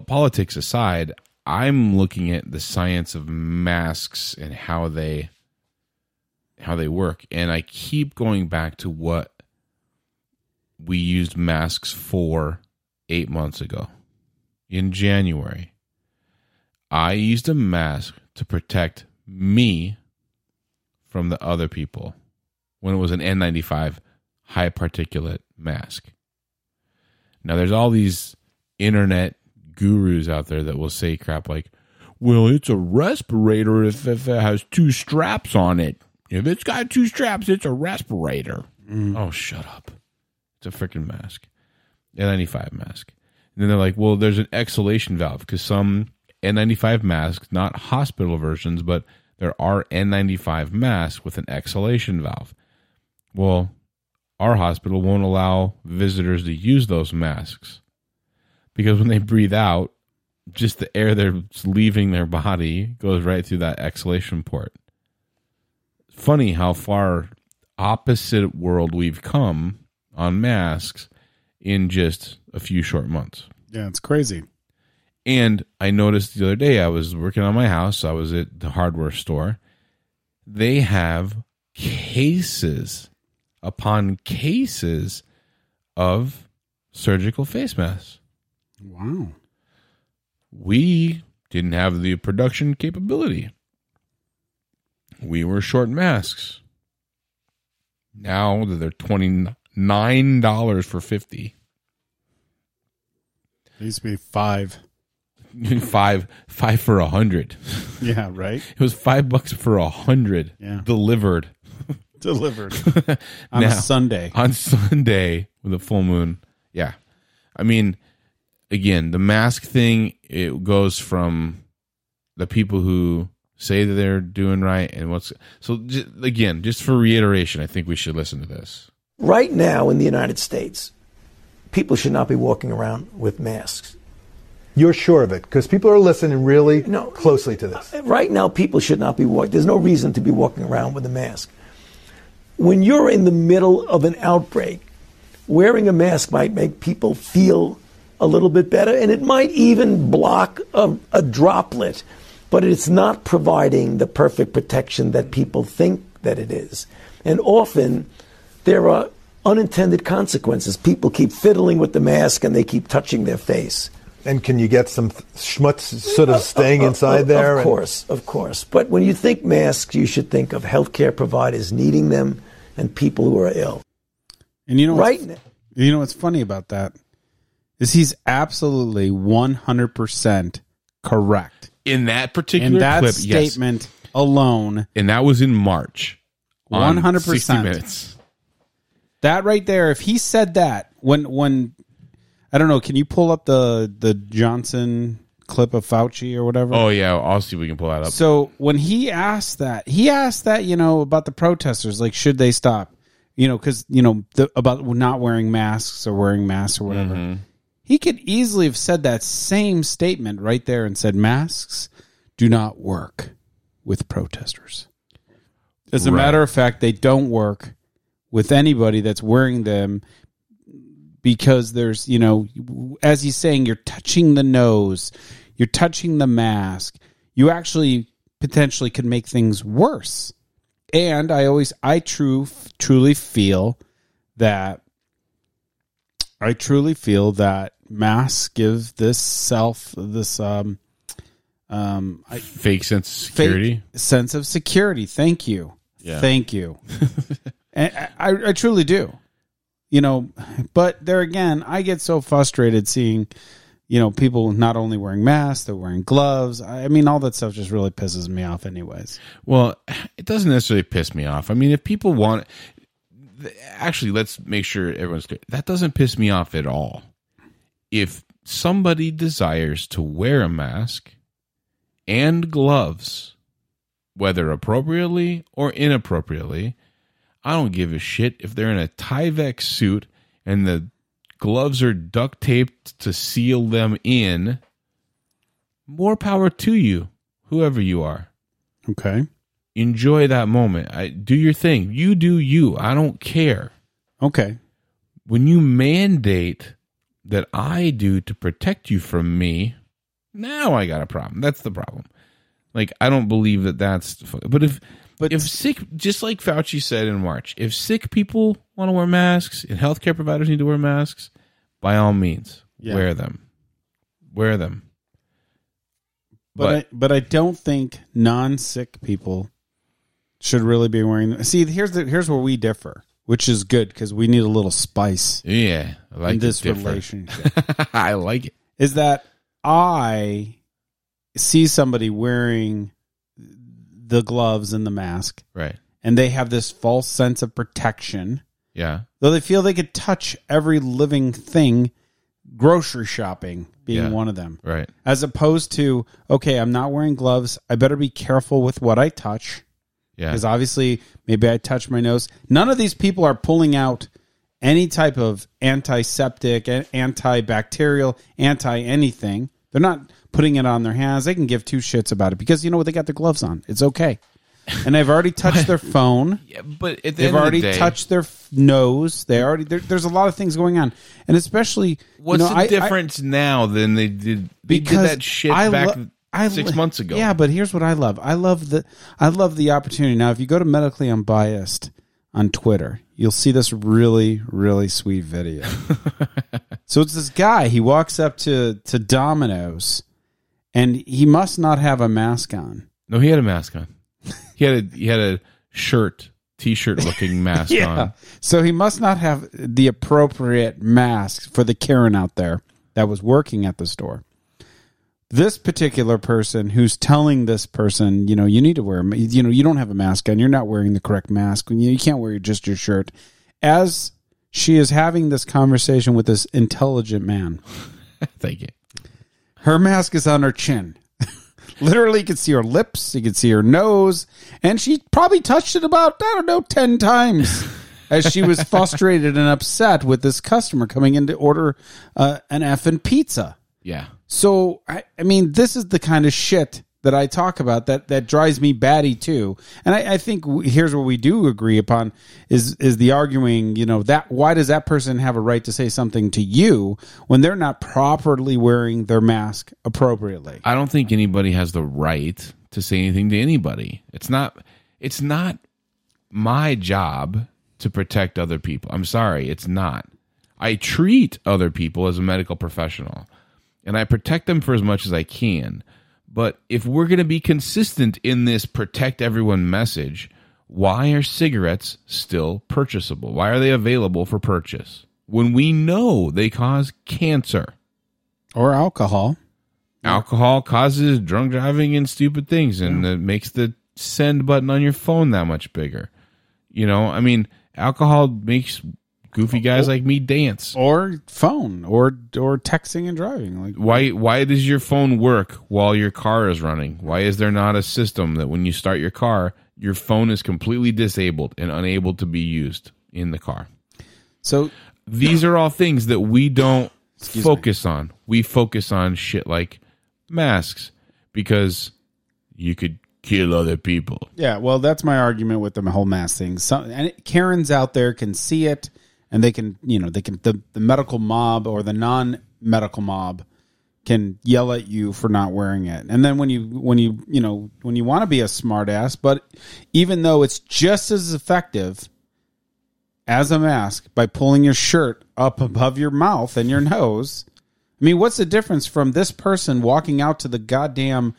politics aside, I'm looking at the science of masks and how they how they work, and I keep going back to what we used masks for eight months ago in January. I used a mask to protect me from the other people when it was an N95 high particulate mask. Now, there's all these internet gurus out there that will say crap like, well, it's a respirator if, if it has two straps on it. If it's got two straps, it's a respirator. Mm. Oh, shut up. It's a freaking mask, N95 mask. And then they're like, well, there's an exhalation valve because some N95 masks, not hospital versions, but there are N95 masks with an exhalation valve. Well, our hospital won't allow visitors to use those masks because when they breathe out, just the air that's leaving their body goes right through that exhalation port. Funny how far opposite world we've come on masks in just a few short months. Yeah, it's crazy. And I noticed the other day I was working on my house, I was at the hardware store. They have cases upon cases of surgical face masks. Wow. We didn't have the production capability. We were short masks. Now that they're twenty nine dollars for fifty. It used to be five. five five for a hundred. Yeah, right. It was five bucks for a hundred Yeah. delivered Delivered on Now- a Sunday. on Sunday with a full moon. Yeah, I mean, again, the mask thing it goes from the people who say that they're doing right and what's so j- again, just for reiteration, I think we should listen to this. Right now in the United States, people should not be walking around with masks. You're sure of it because people are listening really No. closely to this. Uh, right now, people should not be walking. There's no reason to be walking around with a mask. When you're in the middle of an outbreak, wearing a mask might make people feel a little bit better, and it might even block a, a droplet, but it's not providing the perfect protection that people think that it is. And often, there are unintended consequences. People keep fiddling with the mask and they keep touching their face. And can you get some schmutz sort of staying Of- inside of- there? Of and- course, of course. But when you think masks, you should think of healthcare providers needing them and people who are ill. And you know what's, Right You know what's funny about that is he's absolutely one hundred percent correct In that particular in that clip, yes, statement alone. and that was in March. 100%. 60 minutes. That right there, if he said that when when I don't know, can you pull up the the Johnson clip of Fauci or whatever? Oh yeah, I'll see if we can pull that up. So when he asked that, he asked that you know about the protesters, like should they stop? You know, because you know the, about not wearing masks or wearing masks or whatever. Mm-hmm. He could easily have said that same statement right there and said masks do not work with protesters. As a Right. matter of fact, they don't work with anybody that's wearing them because there's, you know, as he's saying, you're touching the nose, you're touching the mask. You actually potentially could make things worse. And I always, I true, truly feel that, I truly feel that masks give this self, this, um, um, I, Fake sense of security. sense of security. Thank you. Yeah. Thank you. and I, I, I truly do. You know, but there again, I get so frustrated seeing you know, people not only wearing masks, they're wearing gloves. I mean, all that stuff just really pisses me off, anyways. Well, it doesn't necessarily piss me off. I mean, if people want, actually, let's make sure everyone's clear. That doesn't piss me off at all. If somebody desires to wear a mask and gloves, whether appropriately or inappropriately, I don't give a shit if they're in a Tyvek suit and the gloves are duct taped to seal them in. More power to you, whoever you are Okay. enjoy that moment. I do your thing. You do you. I don't care. Okay. When you mandate that I do to protect you from me, now I got a problem. That's the problem. Like I don't believe that that's but if But- if sick just like Fauci said in March, if sick people want to wear masks and healthcare providers need to wear masks, by all means, Yeah. wear them. Wear them. But I, but I don't think non-sick people should really be wearing them. See, here's the here's where we differ, which is good because we need a little spice Yeah, I like in this different. relationship. I like it. is that I see somebody wearing the gloves and the mask, Right. and they have this false sense of protection, Yeah. though they feel they could touch every living thing. Grocery shopping being Yeah. one of them. Right. as opposed to okay i'm not wearing gloves i better be careful with what i touch Yeah. because obviously maybe i touch my nose none of these people are pulling out any type of antiseptic antibacterial anti anything they're not putting it on their hands they can give two shits about it because you know what they got their gloves on it's okay and they've already touched their phone Yeah, but at the They've end of already the day, touched their f- nose. They already there's a lot of things going on, and especially What's you know, the I- I- difference now than they did? They did because that shit I back lo- I six months ago. Yeah, but here's what I love. I love the I love the opportunity. Now, if you go to medically unbiased on Twitter, you'll see this really really sweet video. so it's this guy. He walks up to to Domino's, and he must not have a mask on. no, he had a mask on. He had a he had a shirt, t-shirt looking mask on. So he must not have the appropriate mask for the Karen out there that was working at the store. This particular person who's telling this person, you know, you need to wear, you know, you don't have a mask on. You're not wearing the correct mask. You can't wear just your shirt. As she is having this conversation with this intelligent man, Thank you. Her mask is on her chin. Literally, you can see her lips, you can see her nose, and she probably touched it about, I don't know, 10 times as she was frustrated and upset with this customer coming in to order uh, an effing pizza. Yeah. So, I, I mean, this is the kind of shit that I talk about that, that drives me batty too. And I, I think here's what we do agree upon is, is the arguing, you know, that why does that person have a right to say something to you when they're not properly wearing their mask appropriately? I don't think anybody has the right to say anything to anybody. It's not it's not my job to protect other people. I'm sorry, it's not. I treat other people as a medical professional and I protect them for as much as I can. But if we're going to be consistent in this protect everyone message, why are cigarettes still purchasable? Why are they available for purchase when we know they cause cancer? Or alcohol. alcohol causes drunk driving and stupid things and it makes the send button on your phone that much bigger you know i mean alcohol makes goofy guys oh. like me dance Or phone. Or or texting and driving. Like why why does your phone work while your car is running why is there not a system that when you start your car your phone is completely disabled and unable to be used in the car so these are all things that we don't focus on. We focus on shit like masks because you could kill other people. Yeah, well, that's my argument with the whole mask thing. Some and Karens out there can see it, and they can, you know, they can the, the medical mob or the non medical mob can yell at you for not wearing it. And then when you when you you know when you want to be a smartass, but even though it's just as effective as a mask by pulling your shirt up above your mouth and your nose. I mean, what's the difference from this person walking out to the goddamn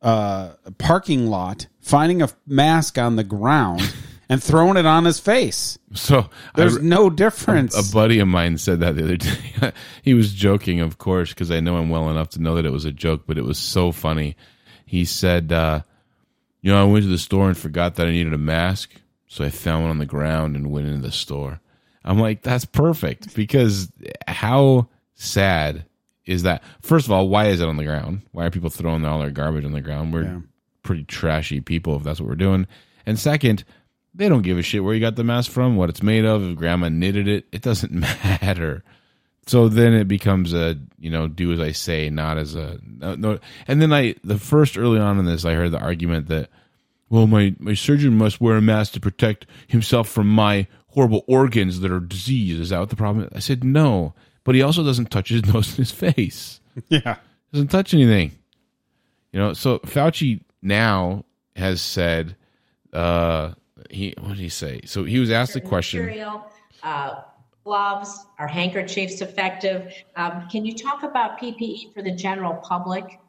uh, parking lot, finding a mask on the ground, and throwing it on his face. So There's I- no difference. A buddy of mine said that the other day. he was joking, of course, because I know him well enough to know that it was a joke, but it was so funny. He said, uh, You know, I went to the store and forgot that I needed a mask. So I found one on the ground and went into the store. I'm like, That's perfect because how sad is that? First of all, why is it on the ground? Why are people throwing all their garbage on the ground? We're Yeah. pretty trashy people if that's what we're doing. And second, they don't give a shit where you got the mask from, what it's made of, if grandma knitted it. It doesn't matter. So then it becomes a, you know, do as I say, not as a no, no. And then I, the first early on in this, I heard the argument that, well, my, my surgeon must wear a mask to protect himself from my horrible organs that are diseased. Is that what the problem is? I said, no, but he also doesn't touch his nose and his face yeah. doesn't touch anything. You know, so Fauci now has said, uh, he what did he say? So he was asked the question. Material, uh, gloves, are handkerchiefs effective? Um, can you talk about PPE for the general public?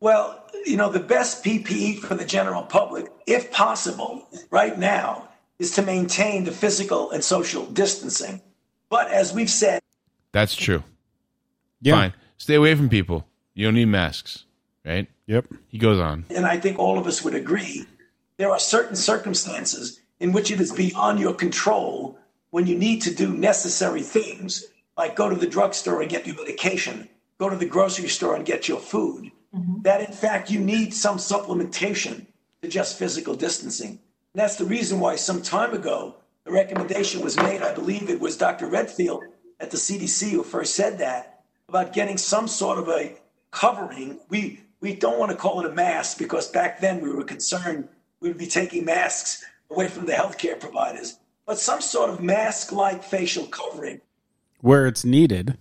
Well, you know, the best PPE for the general public, if possible, right now, is to maintain the physical and social distancing. But as we've said, That's true. Yeah. Fine, stay away from people. You don't need masks, right? Yep. He goes on. and I think all of us would agree, there are certain circumstances in which it is beyond your control when you need to do necessary things, like go to the drugstore and get your medication, go to the grocery store and get your food, mm-hmm. that in fact you need some supplementation to just physical distancing. And that's the reason why some time ago the recommendation was made, I believe it was Dr. Redfield at the CDC who first said that, about getting some sort of a covering. We we don't want to call it a mask because back then we were concerned we would be taking masks away from the healthcare providers, but some sort of mask-like facial covering. Where it's needed,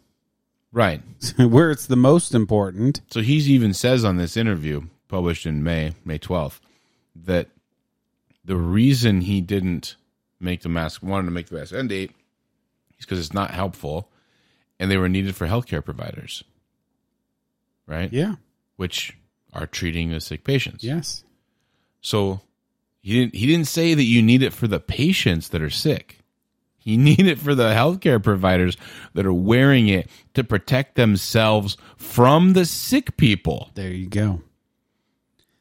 Right. where it's the most important. So he even says on this interview published in May, May 12th, that the reason he didn't make the mask, wanted to make the mask end date, is because it's not helpful and they were needed for healthcare providers. Right? Yeah. Which are treating the sick patients. Yes. So he didn't he didn't say that you need it for the patients that are sick. You need it for the healthcare providers that are wearing it to protect themselves from the sick people. There you go.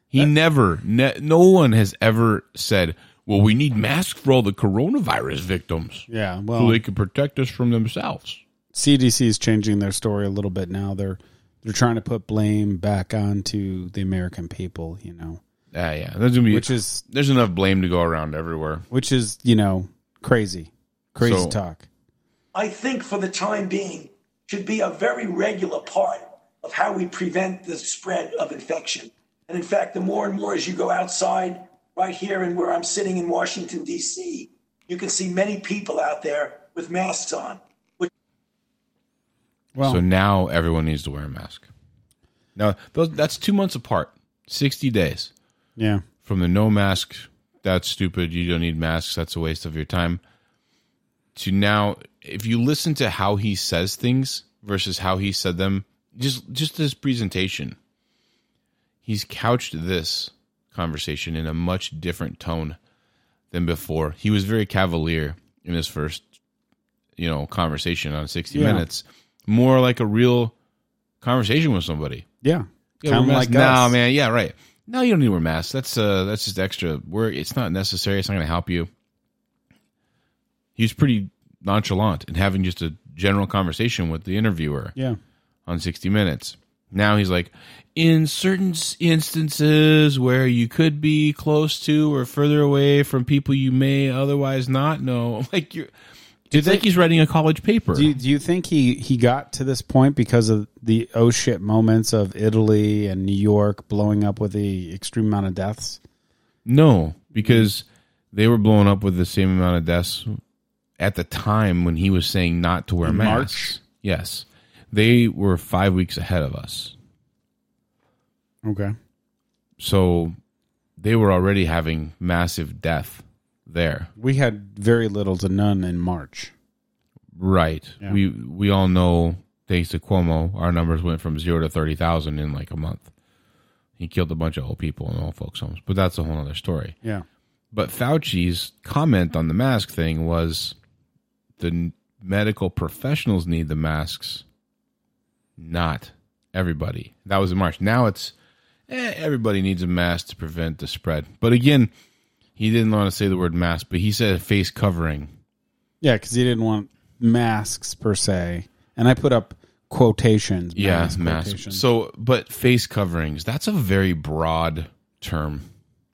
He never, ne- no one has ever said, well, we need masks for all the coronavirus victims Yeah. so Well, they can protect us from themselves. CDC is changing their story a little bit now. They're they're trying to put blame back onto the American people. You know, Ah, yeah. There's, gonna be, which is there's enough blame to go around everywhere. which is you know crazy, crazy So- talk. I think for the time being should be a very regular part of how we prevent the spread of infection. And in fact, the more and more as you go outside, right here and where I'm sitting in Washington, D.C., you can see many people out there with masks on. Which Well, So now everyone needs to wear a mask. Now, those, that's two months apart, 60 days. Yeah, from the no mask, that's stupid. You don't need masks. That's a waste of your time. To now, if you listen to how he says things versus how he said them, just just his presentation, he's couched this conversation in a much different tone than before. He was very cavalier in his first, you know, conversation on 60 Yeah. Minutes, more like a real conversation with somebody. yeah, Yeah, kind of like masks. nah, man. Yeah, right. No, you don't need to wear masks. That's uh, that's just extra. We're it's not necessary. It's not going to help you. He's pretty nonchalant and having just a general conversation with the interviewer Yeah, on 60 Minutes. Now he's like, in certain instances where you could be close to or further away from people you may otherwise not know, like you're. It's they- like he's writing a college paper. Do you, do you think he, he got to this point because of the oh shit moments of Italy and New York blowing up with the extreme amount of deaths? No, because they were blowing up with the same amount of deaths at the time when he was saying not to wear In masks. March? Yes. They were five weeks ahead of us. Okay. So they were already having massive death there. We had very little to none in March. Right. Yeah. We we all know thanks to Cuomo, our numbers went from zero to thirty thousand in like a month. He killed a bunch of old people in old folks' homes. But that's a whole other story. Yeah. But Fauci's comment on the mask thing was the medical professionals need the masks, not everybody. That was in March. Now it's eh, everybody needs a mask to prevent the spread. But again, he didn't want to say the word mask, but he said face covering. Yeah, because he didn't want masks per se, and I put up quotations. Yeah, mask mask. quotations. So, but face coverings, that's a very broad term.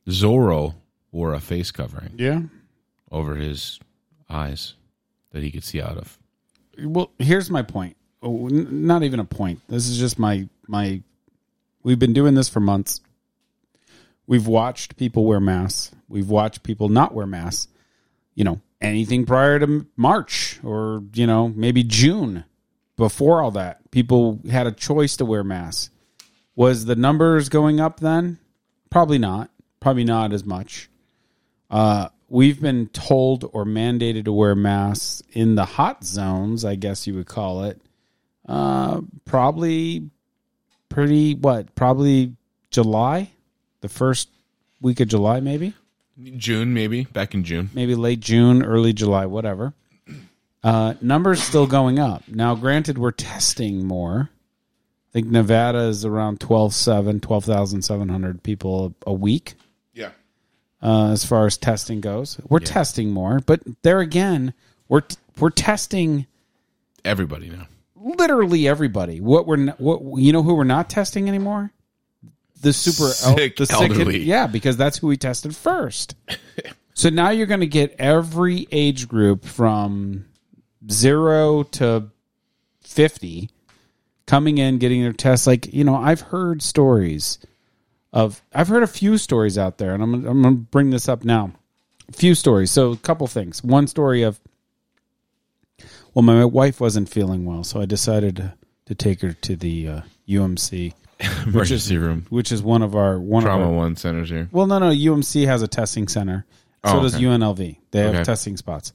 Zorro wore a face covering yeah. over his eyes that he could see out of. Well, here's my point. Oh, n- not even a point. This is just my my. We've been doing this for months. We've watched people wear masks. We've watched people not wear masks. You know, anything prior to March or you know maybe June. Before all that, people had a choice to wear masks. Was the numbers going up then? Probably not. Probably not as much. Uh, we've been told or mandated to wear masks in the hot zones, I guess you would call it. Uh, probably pretty what? Probably July, the first week of July, maybe, June, maybe back in June. maybe late June, early July, whatever. Uh, numbers still going up. Now, granted, we're testing more. I think Nevada is around 12,700, 12,700 people a week. Yeah. uh, as far as testing goes. We're testing more, but there again, we're we're testing Everybody now. literally everybody. What we're not, what you know who we're not testing anymore? The super Sick the elderly. yeah, because that's who we tested first. so now you're going to get every age group from zero to fifty coming in, getting their tests. Like you know, I've heard stories of I've heard a few stories out there, and I'm I'm going to bring this up now. A few stories. So a couple things. One story of well, my wife wasn't feeling well, so I decided to, to take her to the uh, UMC, Emergency room. which is one of our one Trauma of our, one centers here. well, no, no, UMC has a testing center. So Oh, does. UNLV. They have Okay. testing spots.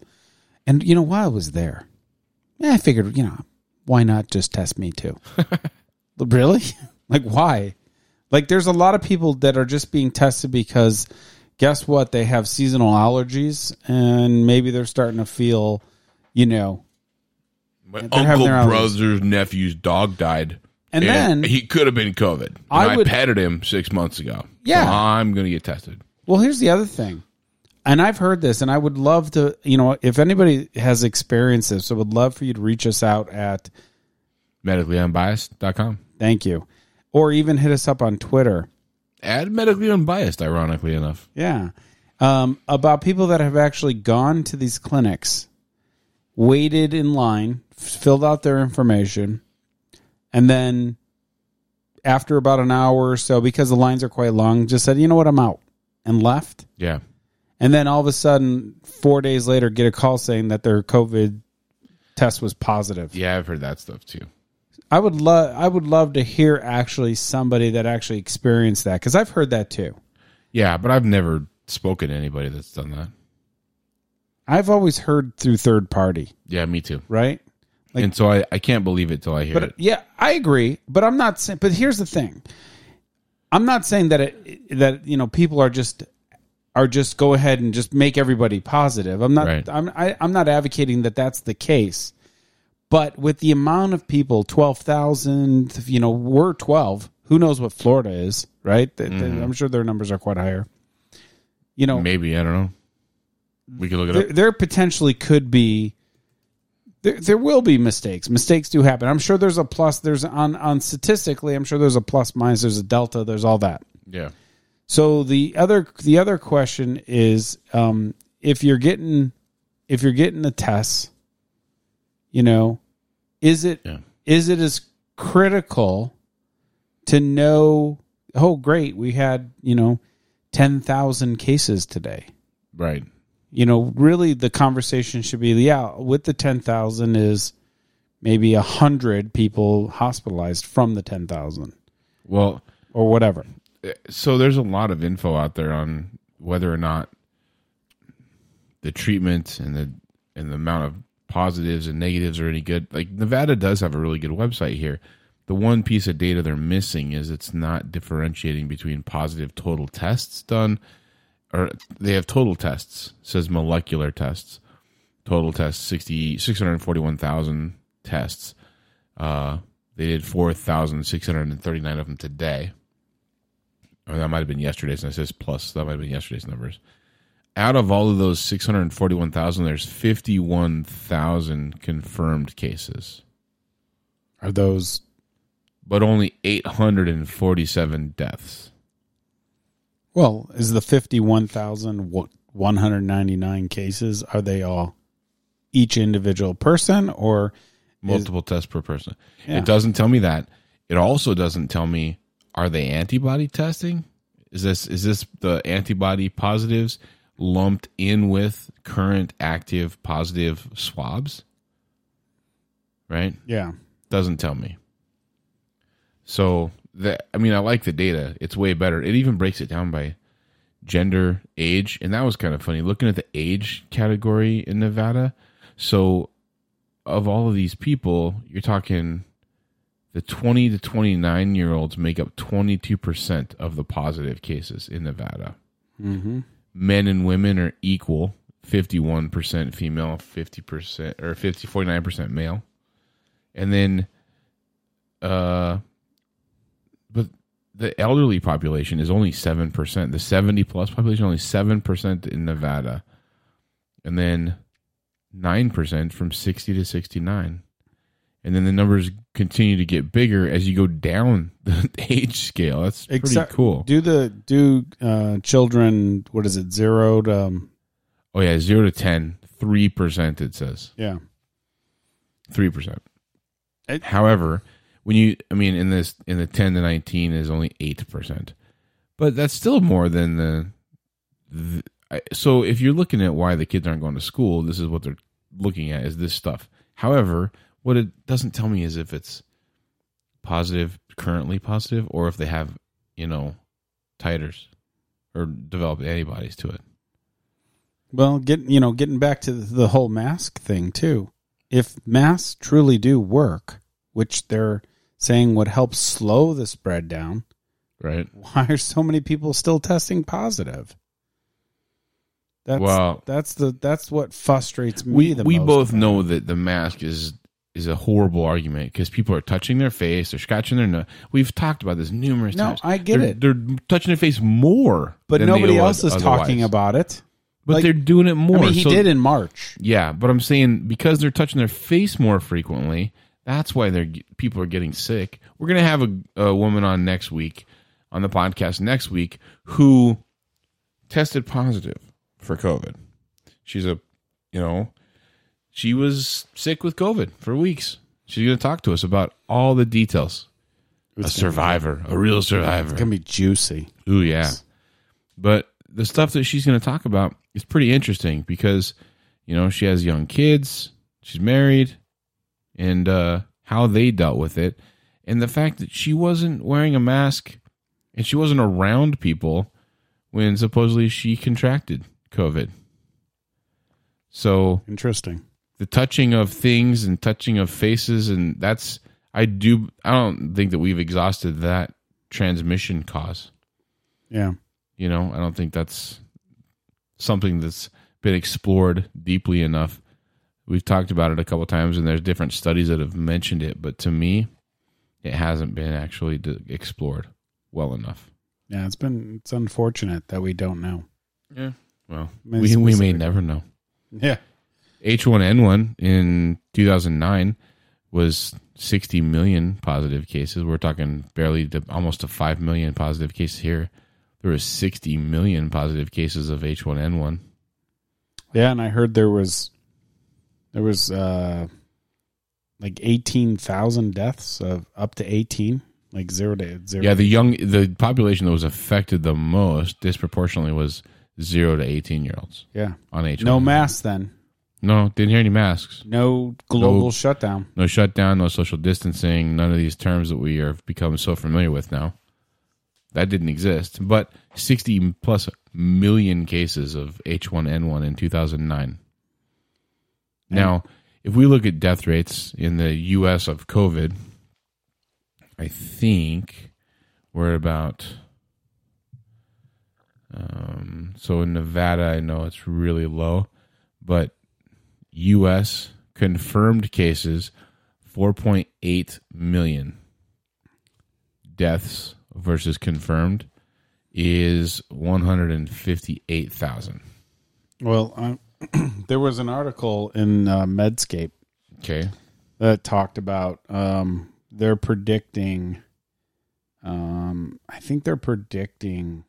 And you know, while I was there, eh, I figured, you know, why not just test me too? really? like why? Like there's a lot of people that are just being tested because guess what? They have seasonal allergies and maybe they're starting to feel, you know, My uncle, brother's nephew's dog died. And then- he could have been COVID. I I, would- petted him six months ago. Yeah. So I'm going to get tested. Well, here's the other thing. And I've heard this, and I would love to, you know, if anybody has experienced this, I would love for you to reach us out at, Medicallyunbiased.com. thank you, or even hit us up on Twitter. Add medically unbiased, ironically enough. Yeah. Um, about people that have actually gone to these clinics, waited in line, filled out their information, and then after about an hour or so, because the lines are quite long, just said, you know what, I'm out, and left. Yeah. And then all of a sudden, four days later, get a call saying that their COVID test was positive. Yeah, I've heard that stuff too. I would love, I would love to hear actually somebody that actually experienced that because I've heard that too. Yeah, but I've never spoken to anybody that's done that. I've always heard through third party, Yeah, me too. right? Like- and so I, I can't believe it till I hear But it. yeah, I agree. But I'm not saying. But here's the thing: I'm not saying that it that you know people are just are just go ahead and just make everybody positive. I'm not. Right. I'm I, I'm not advocating that that's the case. But with the amount of people, twelve thousand, you know, we're twelve. Who knows what Florida is, right? Mm-hmm. I'm sure their numbers are quite higher. You know, Maybe, I don't know. We could look at it there, up. there potentially could be there, there will be mistakes mistakes do happen i'm sure there's a plus there's on on statistically i'm sure there's a plus minus there's a delta there's all that Yeah. so the other the other question is um if you're getting if you're getting the tests you know is it is Yeah. it as critical to know oh great we had you know 10,000 cases today Right. You know, really the conversation should be, yeah, with the 10,000 is maybe a hundred people hospitalized from the 10,000 Well, or whatever. so there's a lot of info out there on whether or not the treatment and the and the amount of positives and negatives are any good. Like Nevada does have a really good website here. The one piece of data they're missing is it's not differentiating between positive total tests done or they have total tests. It says molecular tests. Total tests 60 641,000 tests. Uh, they did 4,639 of them today. Or that might have been yesterday's, and it says plus. That might have been yesterday's numbers. Out of all of those 641,000, there's 51,000 confirmed cases, Are those but only 847 deaths. Well? Is the fifty one thousand one hundred ninety nine cases? Are they all each individual person or multiple tests per person. Yeah. It doesn't tell me that. It also doesn't tell me are they antibody testing? Is this is this the antibody positives lumped in with current active positive swabs? Right? yeah? Doesn't tell me. So that I mean I like the data. It's way better. It even breaks it down by gender, age, and that was kind of funny looking at the age category in Nevada. So of all of these people, you're talking the 20 to 29 year olds make up 22% of the positive cases in Nevada. Mm-hmm. Men and women are equal 51% female, 50% or 50, 49% male. And then, uh, the elderly population is only 7%. The 70 plus population, only 7% in Nevada. And then 9% from 60 to 69. And then the numbers continue to get bigger as you go down the age scale. That's pretty Except- cool. Do the do uh, children? What is it? Zero to um, Oh, yeah, 0 to 10, 3% it says. yeah. 3%. It- However, when you, I mean, in this, in the 10 to 19 is only 8%. But that's still more than the, the so if you're looking at why the kids aren't going to school, this is what they're looking at is this stuff. However, what it doesn't tell me is if it's positive, currently positive, or if they have, you know, titers or developed antibodies to it. Well, get you know, getting back to the whole mask thing too. If masks truly do work, which they're saying would help slow the spread down, Right. why are so many people still testing positive? That's Well- that's the that's what frustrates me. we the we both know that the mask is is a horrible argument because people are touching their face, they're scratching their nose. We've talked about this numerous No, times. I get They're- it. They're touching their face more, but nobody else is otherwise. talking about it. But like- they're doing it more. I mean, he So- did in March. Yeah, but I'm saying because they're touching their face more frequently, that's why they're people are getting sick. We're gonna have a, a woman on next week on the podcast next week who tested positive for COVID. She's a, you know, she was sick with COVID for weeks. She's gonna talk to us about all the details. a survivor, a real survivor. It's gonna be juicy. Ooh, yeah. But the stuff that she's going to talk about is pretty interesting because, you know, she has young kids, she's married, and uh, how they dealt with it. And the fact that she wasn't wearing a mask and she wasn't around people when supposedly she contracted COVID. So Interesting. the touching of things and touching of faces and that's I do I don't think that we've exhausted that transmission cause. Yeah. You know, I don't think that's something that's been explored deeply enough. We've talked about it a couple times, and there's different studies that have mentioned it, but to me, it hasn't been actually explored well enough. Yeah, it's been it's unfortunate that we don't know. Yeah. Well, we, we may never know. Yeah. H1N1 in 2009 was 60 million positive cases. We're talking barely to almost to 5 million positive cases here. There was 60 million positive cases of H1N1. Yeah, and I heard there was there was uh like eighteen thousand deaths of up to eighteen, like zero to zero. Yeah, the young the population that was affected the most disproportionately was 0 to 18 year olds yeah. on H1N1. No masks then. No, didn't hear any masks. No global No. shutdown. No shutdown, no social distancing, none of these terms that we have become so familiar with now. That didn't exist. But 60 plus million cases of H1N1 in 2009. Now, if we look at death rates in the US of COVID, I think we're about Um, so in Nevada, I know it's really low, but U.S. confirmed cases 4.8 million. Deaths versus confirmed is 158,000. Well, uh, there was an article in uh, Medscape Okay. that talked about um, they're predicting. Um, I think they're predicting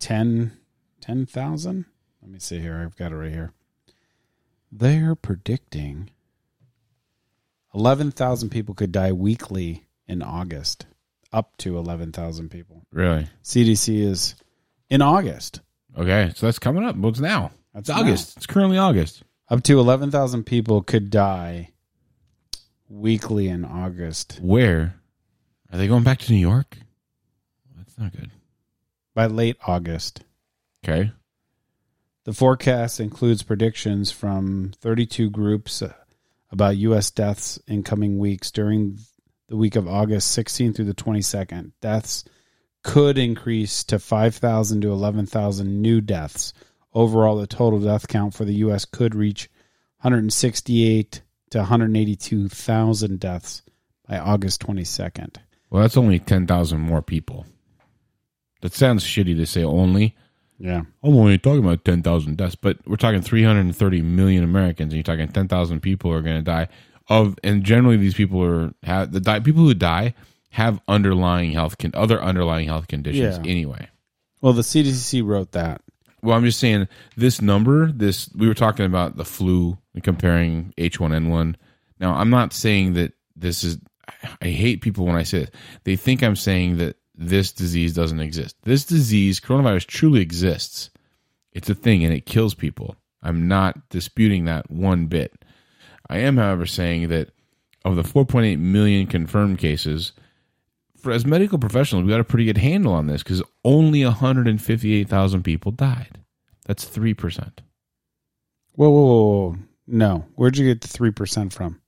10 10,000. Let me see here. I've got it right here. They're predicting 11,000 people could die weekly in August, up to 11,000 people. Really? CDC is in August. Okay. So that's coming up. What's now? That's it's August. It's currently August. Up to 11,000 people could die weekly in August. Where? Are they going back to New York? That's not good. By late August. Okay. The forecast includes predictions from 32 groups uh, about U.S. deaths in coming weeks. During the week of August 16th through the 22nd, deaths could increase to 5,000 to 11,000 new deaths. Overall, the total death count for the U.S. could reach 168 to 182,000 deaths by August 22nd. Well, that's only 10,000 more people. That sounds shitty to say only. Yeah. Oh, I'm only talking about 10,000 deaths, but we're talking 330 million Americans, and you're talking 10,000 people are going to die. Of and generally these people are have the die, people who die have underlying health con, other underlying health conditions Yeah. anyway. Well, the CDC wrote that. Well, I'm just saying this number. This we were talking about the flu and comparing H1N1. Now, I'm not saying that this is. I hate people when I say it. They think I'm saying that this disease doesn't exist. This disease, coronavirus, truly exists. It's a thing and it kills people. I'm not disputing that one bit. I am, however, saying that of the 4.8 million confirmed cases, as medical professionals, we got a pretty good handle on this because only 158,000 people died. That's 3%. Whoa, whoa, whoa, whoa. No. Where'd you get the 3% from?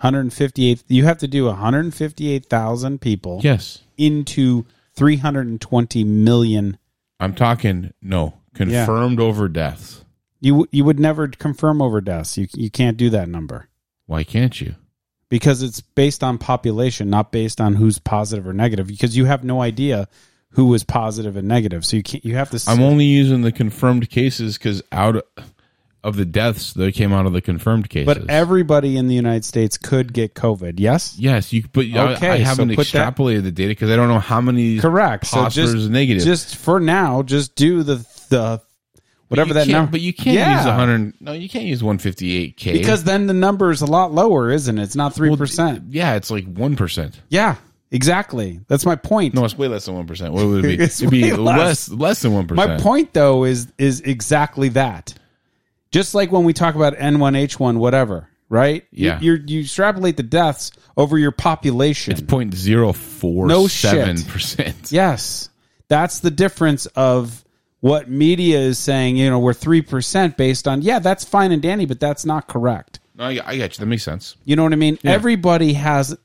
158. You have to do 158,000 people Yes. into 320 million. I'm talking, no, confirmed over deaths. You you would never confirm over deaths. You you can't do that number Why can't you? Because it's based on population, not based on who's positive or negative. Because you have no idea who was positive and negative. So you can't. You have to. I'm only using the confirmed cases because out of the deaths, they came out of the confirmed cases. But everybody in the United States could get COVID. Yes. yes, you. But I- Okay, I, haven't so put that- extrapolated the data because I don't know how many Correct. So just is negative. Just for now, just do the the whatever that number. But you can't Yeah. use 100. No, you can't use 158k because then the number is a lot lower, isn't it? It's not three percent. yeah, it's like one percent. Yeah, exactly. That's my point. No, it's way less than one percent. What would it be? It's It'd be way less less. less than one my point though is is exactly that. Just like when we talk about N one H one, whatever, right? You- Yeah. you you extrapolate the deaths over your population. It's point zero four No seven percent. Yes. That's the difference of what media is saying, you know, we're 3% based on, yeah, that's fine and dandy, but that's not correct. No, I, I got you. That makes sense. You know what I mean? Everybody has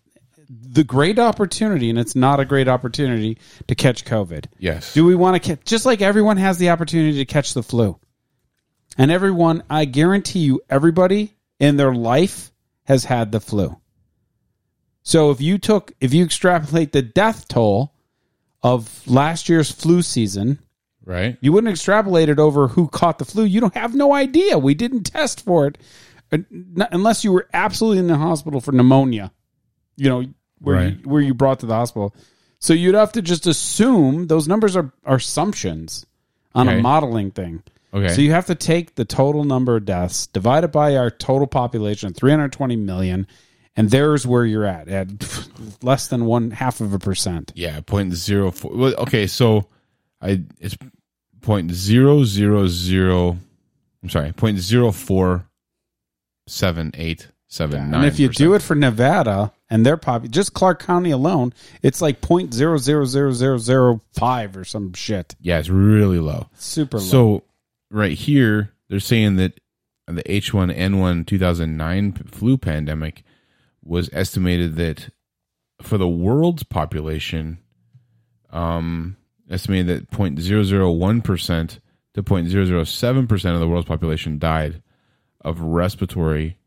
the great opportunity, and it's not a great opportunity to catch COVID. Yes. Do we want to catch, just like everyone has the opportunity to catch the flu? And everyone, I guarantee you, everybody in their life has had the flu. So if you took, if you extrapolate the death toll of last year's flu season, Right. you wouldn't extrapolate it over who caught the flu. You don't have no idea. We didn't test for it uh, unless you were absolutely in the hospital for pneumonia. You know where Right. you, where you brought to the hospital. So you'd have to just assume those numbers are, are assumptions on Okay. a modeling thing. Okay. So you have to take the total number of deaths, divide it by our total population, 320 million, and there's where you're at at less than one half of a percent. Yeah, point zero four. Well, okay, so I it's point zero zero zero. I'm sorry, point zero four seven eight seven nine. And if you do it for Nevada and their pop, just Clark County alone, it's like point zero zero zero zero zero five or some shit. yeah, it's really low. Super low. So right here, they're saying that the H1N1 2009 flu pandemic was estimated that for the world's population, um, estimated that 0.001% to 0.007% of the world's population died of respiratory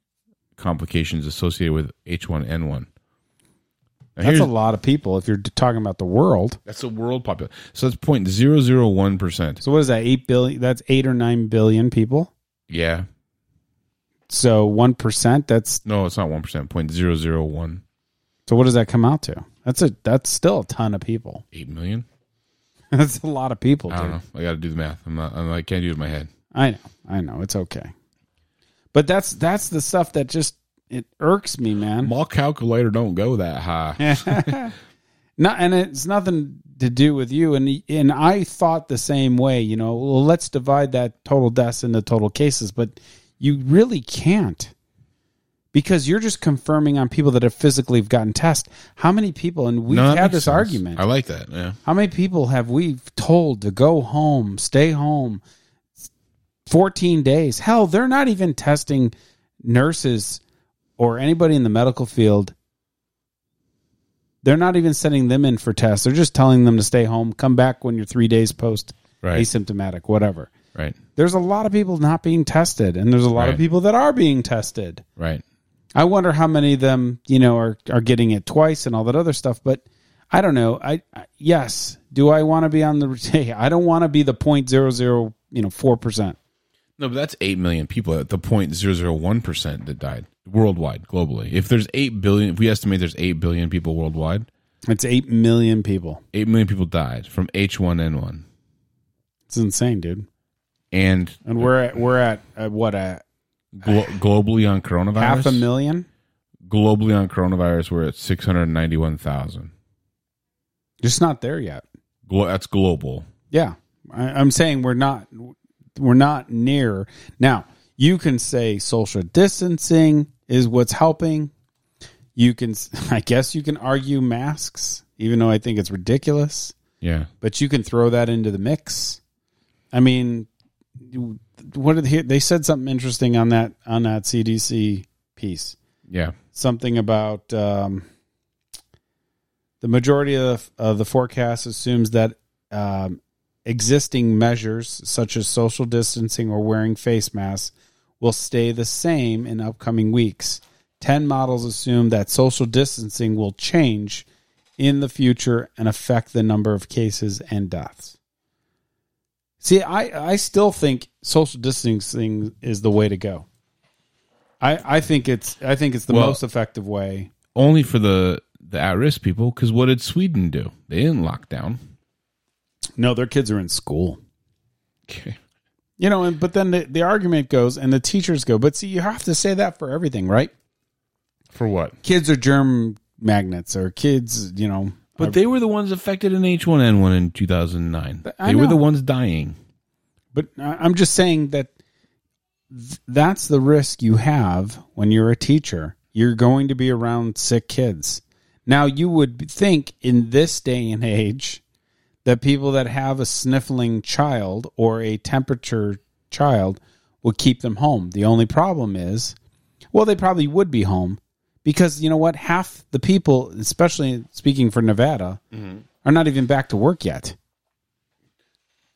complications associated with H1N1. Now, That's a lot of people if you're talking about the world. That's the world population. So that's 0.001%. So what is that? Eight billion. That's eight or nine billion people. Yeah. So one percent. That's No, it's not 1%, 0.001. so. What does that come out to? That's a. That's still a ton of people. 8 million? that's a lot of people. I don't know. I got to do the math. I'm not, I'm, I can't do it in my head. I know. I know. It's okay. But that's that's the stuff that just it irks me, man. My calculator don't go that high. Not, and it's nothing to do with you. And and I thought the same way. You know, well, let's divide that total deaths into total cases, but you really can't because you're just confirming on people that have physically gotten tested. How many people? And we've No, had this sense. argument. I like that. Yeah. How many people have we told to go home, stay home? 14 days. Hell, they're not even testing nurses or anybody in the medical field. They're not even sending them in for tests. They're just telling them to stay home, come back when you're three days post Right. asymptomatic, whatever. Right. There's a lot of people not being tested, and there's a lot of people that are being tested. Right. I wonder how many of them, you know, are are getting it twice and all that other stuff. But I don't know. I, I yes, do I want to be on the? Hey, I don't want to be the point zero zero, you know, four percent. No, but that's 8 million people at the 0.001% that died worldwide, globally. If there's 8 billion, if we estimate there's 8 billion people worldwide, It's eight million people. 8 million people died from H1N1. It's insane, dude. And And we're at we're at, at what at glo- globally on coronavirus, half a million. globally on coronavirus, we're at 691,000. Just not there yet. Glo- that's global. Yeah, I, I'm saying we're not we're not near now. You can say social distancing is what's helping. You can, I guess, you can argue masks, even though I think it's ridiculous. Yeah. But you can throw that into the mix. I mean, what did they, they said something interesting on that on that CDC piece? Yeah. something about um, the majority of, of the forecast assumes that um, existing measures such as social distancing or wearing face masks will stay the same in upcoming weeks. 10 models assume that social distancing will change in the future and affect the number of cases and deaths. See, I, I still think social distancing is the way to go. I, I think it's I think it's the Well- most effective way. Only for the, the at risk people, because what did Sweden do? They didn't lock down. No, their kids are in school. Okay. You know, and but then the, the argument goes and the teachers go, but see, you have to say that for everything, right? For what? Kids are germ magnets or kids, you know. But they were the ones affected in H1N1 in 2009. They were the ones dying. But I- I'm just saying that th- that's the risk you have when you're a teacher. You're going to be around sick kids. Now, you would think in this day and age that people that have a sniffling child or a temperature child would keep them home. The only problem is, well, they probably would be home because you know what? Half the people, especially speaking for Nevada, mm-hmm. are not even back to work yet.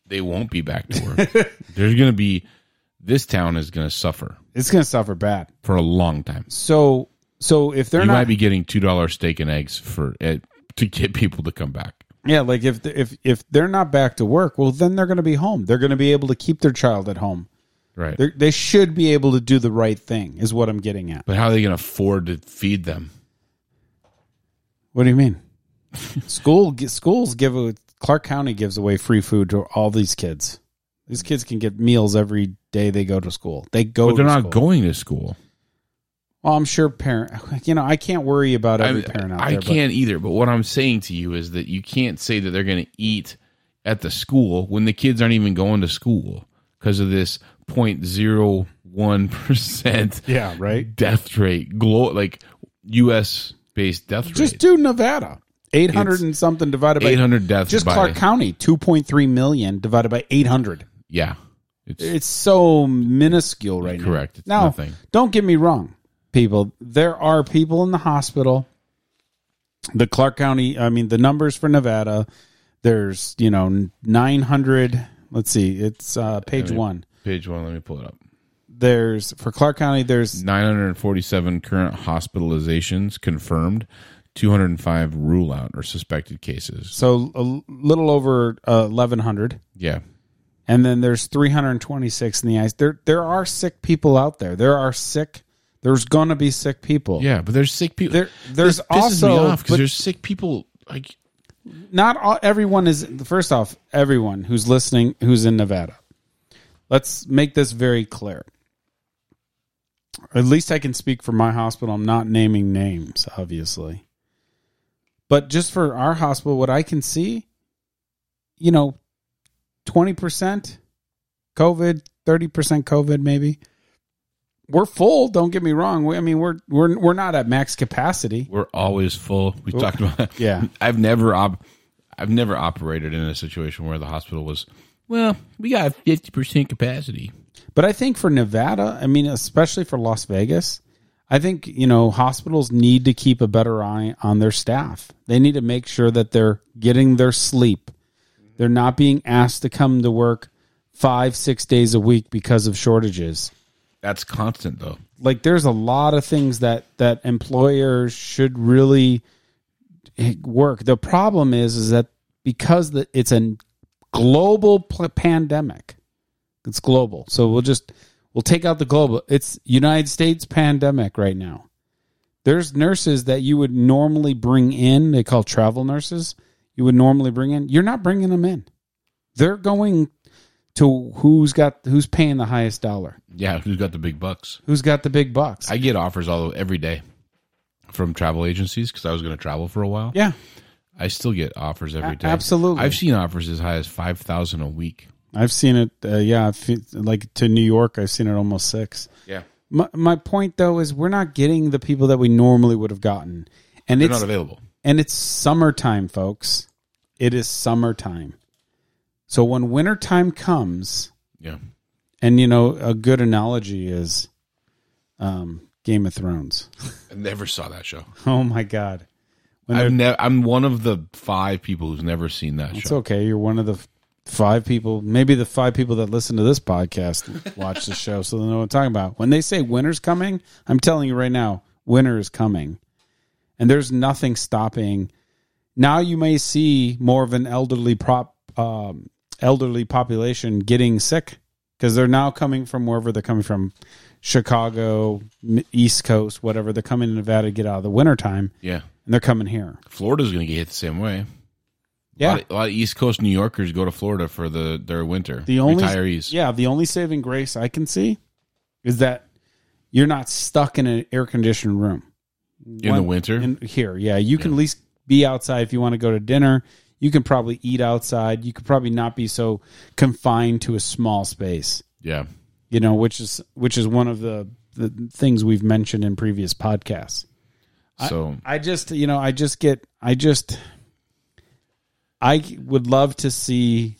They won't be back to work. There's going to be, this town is going to suffer It's going to suffer bad. for a long time. So, so if they're you not, might be getting $2 steak and eggs for it to get people to come back. yeah, like if if if they're not back to work, well, then they're going to be home. They're going to be able to keep their child at home. Right. They're, they should be able to do the right thing. Is what I'm getting at. but how are they going to afford to feed them? What do you mean? School schools give a, Clark County gives away free food to all these kids. These kids can get meals every day they go to school. They go. But they're not school. going to school. Well, I'm sure parent. You know, I can't worry about every I, parent out I there. but- can't either. But what I'm saying to you is that you can't say that they're going to eat at the school when the kids aren't even going to school because of this 0.01 percent Yeah, right. death rate. glow like U.S. based death Just rate. Just do Nevada. Eight hundred It's and something divided by 800 deaths Just by- Clark County, two point three million divided by eight hundred. yeah, it's, It's so minuscule right now. Correct. It's now, nothing. don't get me wrong, people. There are people in the hospital. The Clark County, I mean, the numbers for Nevada, There's you know 900. Let's see, it's uh, page me- one. Page one. Let me pull it up. There's for Clark County. There's 947 current hospitalizations confirmed. 205 rule out or suspected cases. so a little over uh, 1100. Yeah. and then there's 326 in the ice. There there are sick people out there. There are sick. There's gonna be sick people. Yeah, but there's sick people. There- there's this pisses me also- off because there's sick people. Like, Not all, everyone is. First off, everyone who's listening who's in Nevada. Let's make this very clear. At least I can speak for my hospital. I'm not naming names, obviously. But just for our hospital, what I can see, you know, 20% COVID, 30% COVID maybe. We're full, don't get me wrong. We, I mean, we're we're we're not at max capacity. we're always full. We talked about that. Yeah. I've never op- I've never operated in a situation where the hospital was. Well, we got fifty percent capacity. But I think for Nevada, I mean, especially for Las Vegas, I think, you know, hospitals need to keep a better eye on their staff. They need to make sure that they're getting their sleep. They're not being asked to come to work five, six days a week because of shortages. That's constant though. Like there's a lot of things that that employers should really work. The problem is is that because the, it's a global pl- pandemic. It's global. So we'll just we'll take out the global. It's United States pandemic right now. There's nurses that you would normally bring in, they call travel nurses. You would normally bring in. You're not bringing them in. They're going to who's got who's paying the highest dollar. Yeah, who's got the big bucks? Who's got the big bucks? I get offers all every day from travel agencies because I was going to travel for a while. yeah. I still get offers every day. Absolutely. I've seen offers as high as five thousand a week. I've seen it. Uh, yeah, like to New York, I've seen it almost six. Yeah, My my point though is we're not getting the people that we normally would have gotten, and they're it's not available. and it's summertime, folks. It is summertime. So when wintertime comes, Yeah, and you know a good analogy is um, Game of Thrones. I never saw that show. oh my God, when I've never. I'm one of the five people who's never seen that show. It's show. okay. You're one of the five people, maybe the five people that listen to this podcast watch the show, so they know what I'm talking about. When they say winter's coming, I'm telling you right now, winter is coming, and there's nothing stopping. Now you may see more of an elderly prop, um, elderly population getting sick because they're now coming from wherever they're coming from, Chicago, East Coast, whatever. They're coming to Nevada to get out of the wintertime, Yeah, and they're coming here. Florida's going to get hit the same way. A Yeah, lot, of, a lot of East Coast New Yorkers go to Florida for the their winter. The only retirees. yeah, the only saving grace I can see is that you're not stuck in an air conditioned room in the winter. in here. Yeah, you can at least be outside if you want to go to dinner. You can probably eat outside. You could probably not be so confined to a small space. yeah, You know, which is which is one of the the things we've mentioned in previous podcasts. so I just, you know, I just get, I just, I would love to see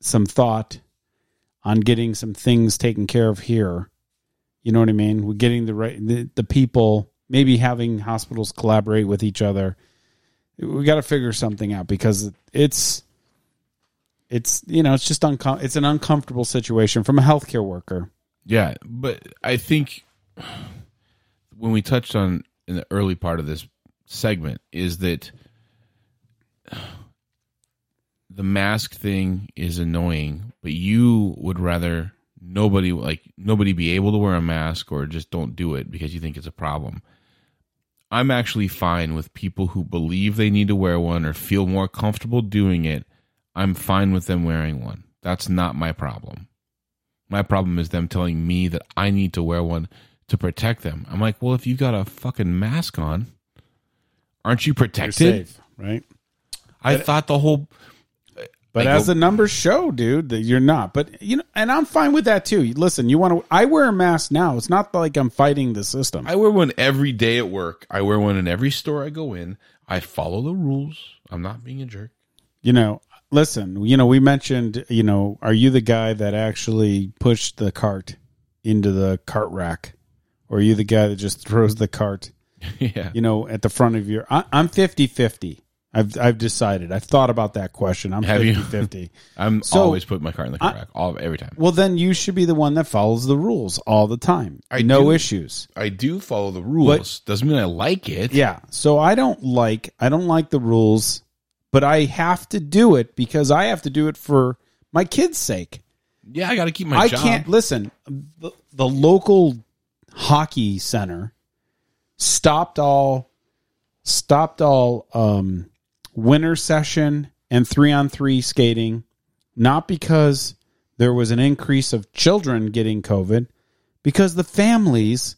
some thought on getting some things taken care of here. You know what I mean? We're getting the right, the, the people, maybe having hospitals collaborate with each other. We got to figure something out because it's, it's, you know, it's just uncom- it's an uncomfortable situation from a healthcare worker. Yeah, but I think when we touched on in the early part of this segment is that the mask thing is annoying, but you would rather nobody like nobody be able to wear a mask or just don't do it because you think it's a problem. I'm actually fine with people who believe they need to wear one or feel more comfortable doing it. I'm fine with them wearing one. That's not my problem. My problem is them telling me that I need to wear one to protect them. I'm like, well, if you've got a fucking mask on, aren't you protected? safe, right? I thought the whole. But as the numbers show, dude, that you're not. But you know, and I'm fine with that too. Listen, you want to? I wear a mask now. It's not like I'm fighting the system. I wear one every day at work. I wear one in every store I go in. I follow the rules. I'm not being a jerk. you know, listen. You know, we mentioned. You know, are you the guy that actually pushed the cart into the cart rack, or are you the guy that just throws the cart? yeah. You know, at the front of your. I, I'm 50 50. I've I've decided. I've thought about that question. I'm Have you? 50-50. I'm So- always putting my car in the I- rack all every time. Well, then you should be the one that follows the rules all the time. I no do. issues. I do follow the rules. Doesn't mean I like it. Yeah. So I don't like I don't like the rules, but I have to do it because I have to do it for my kids' sake. Yeah, I got to keep my I job. can't listen. The, the local hockey center stopped all stopped all um, winter session and three on three skating, not because there was an increase of children getting COVID, because the families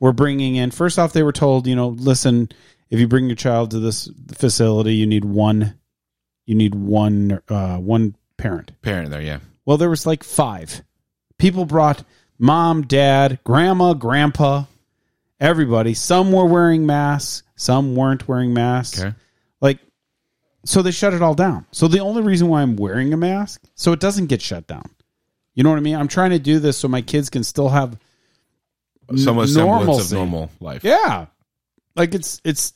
were bringing in. First off, they were told, you know, listen, if you bring your child to this facility, you need one, you need one, uh, one parent. Parent there, yeah. Well, there was like five. People brought mom, dad, grandma, grandpa, everybody. Some were wearing masks, some weren't wearing masks. Okay. Like, so they shut it all down. So the only reason why I'm wearing a mask, so it doesn't get shut down. You know what I mean? I'm trying to do this so my kids can still have Some n- semblance of normal life. yeah. Like it's it's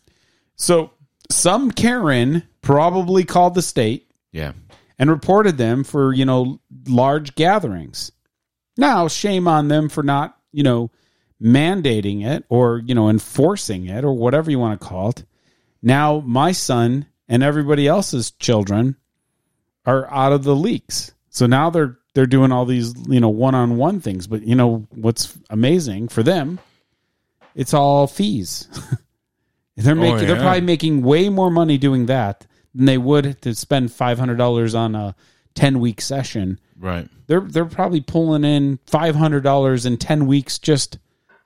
so some Karen probably called the state Yeah. and reported them for, you know, large gatherings. Now, shame on them for not, you know, mandating it or, you know, enforcing it or whatever you want to call it. Now, my son and everybody else's children are out of the leaks. So now they're they're doing all these, you know, one-on-one things, but you know what's amazing for them? It's all fees. they're oh, making they're Oh, probably making way more money doing that than they would to spend $500 on a 10-week session Right. they're they're probably pulling in five hundred dollars in ten weeks just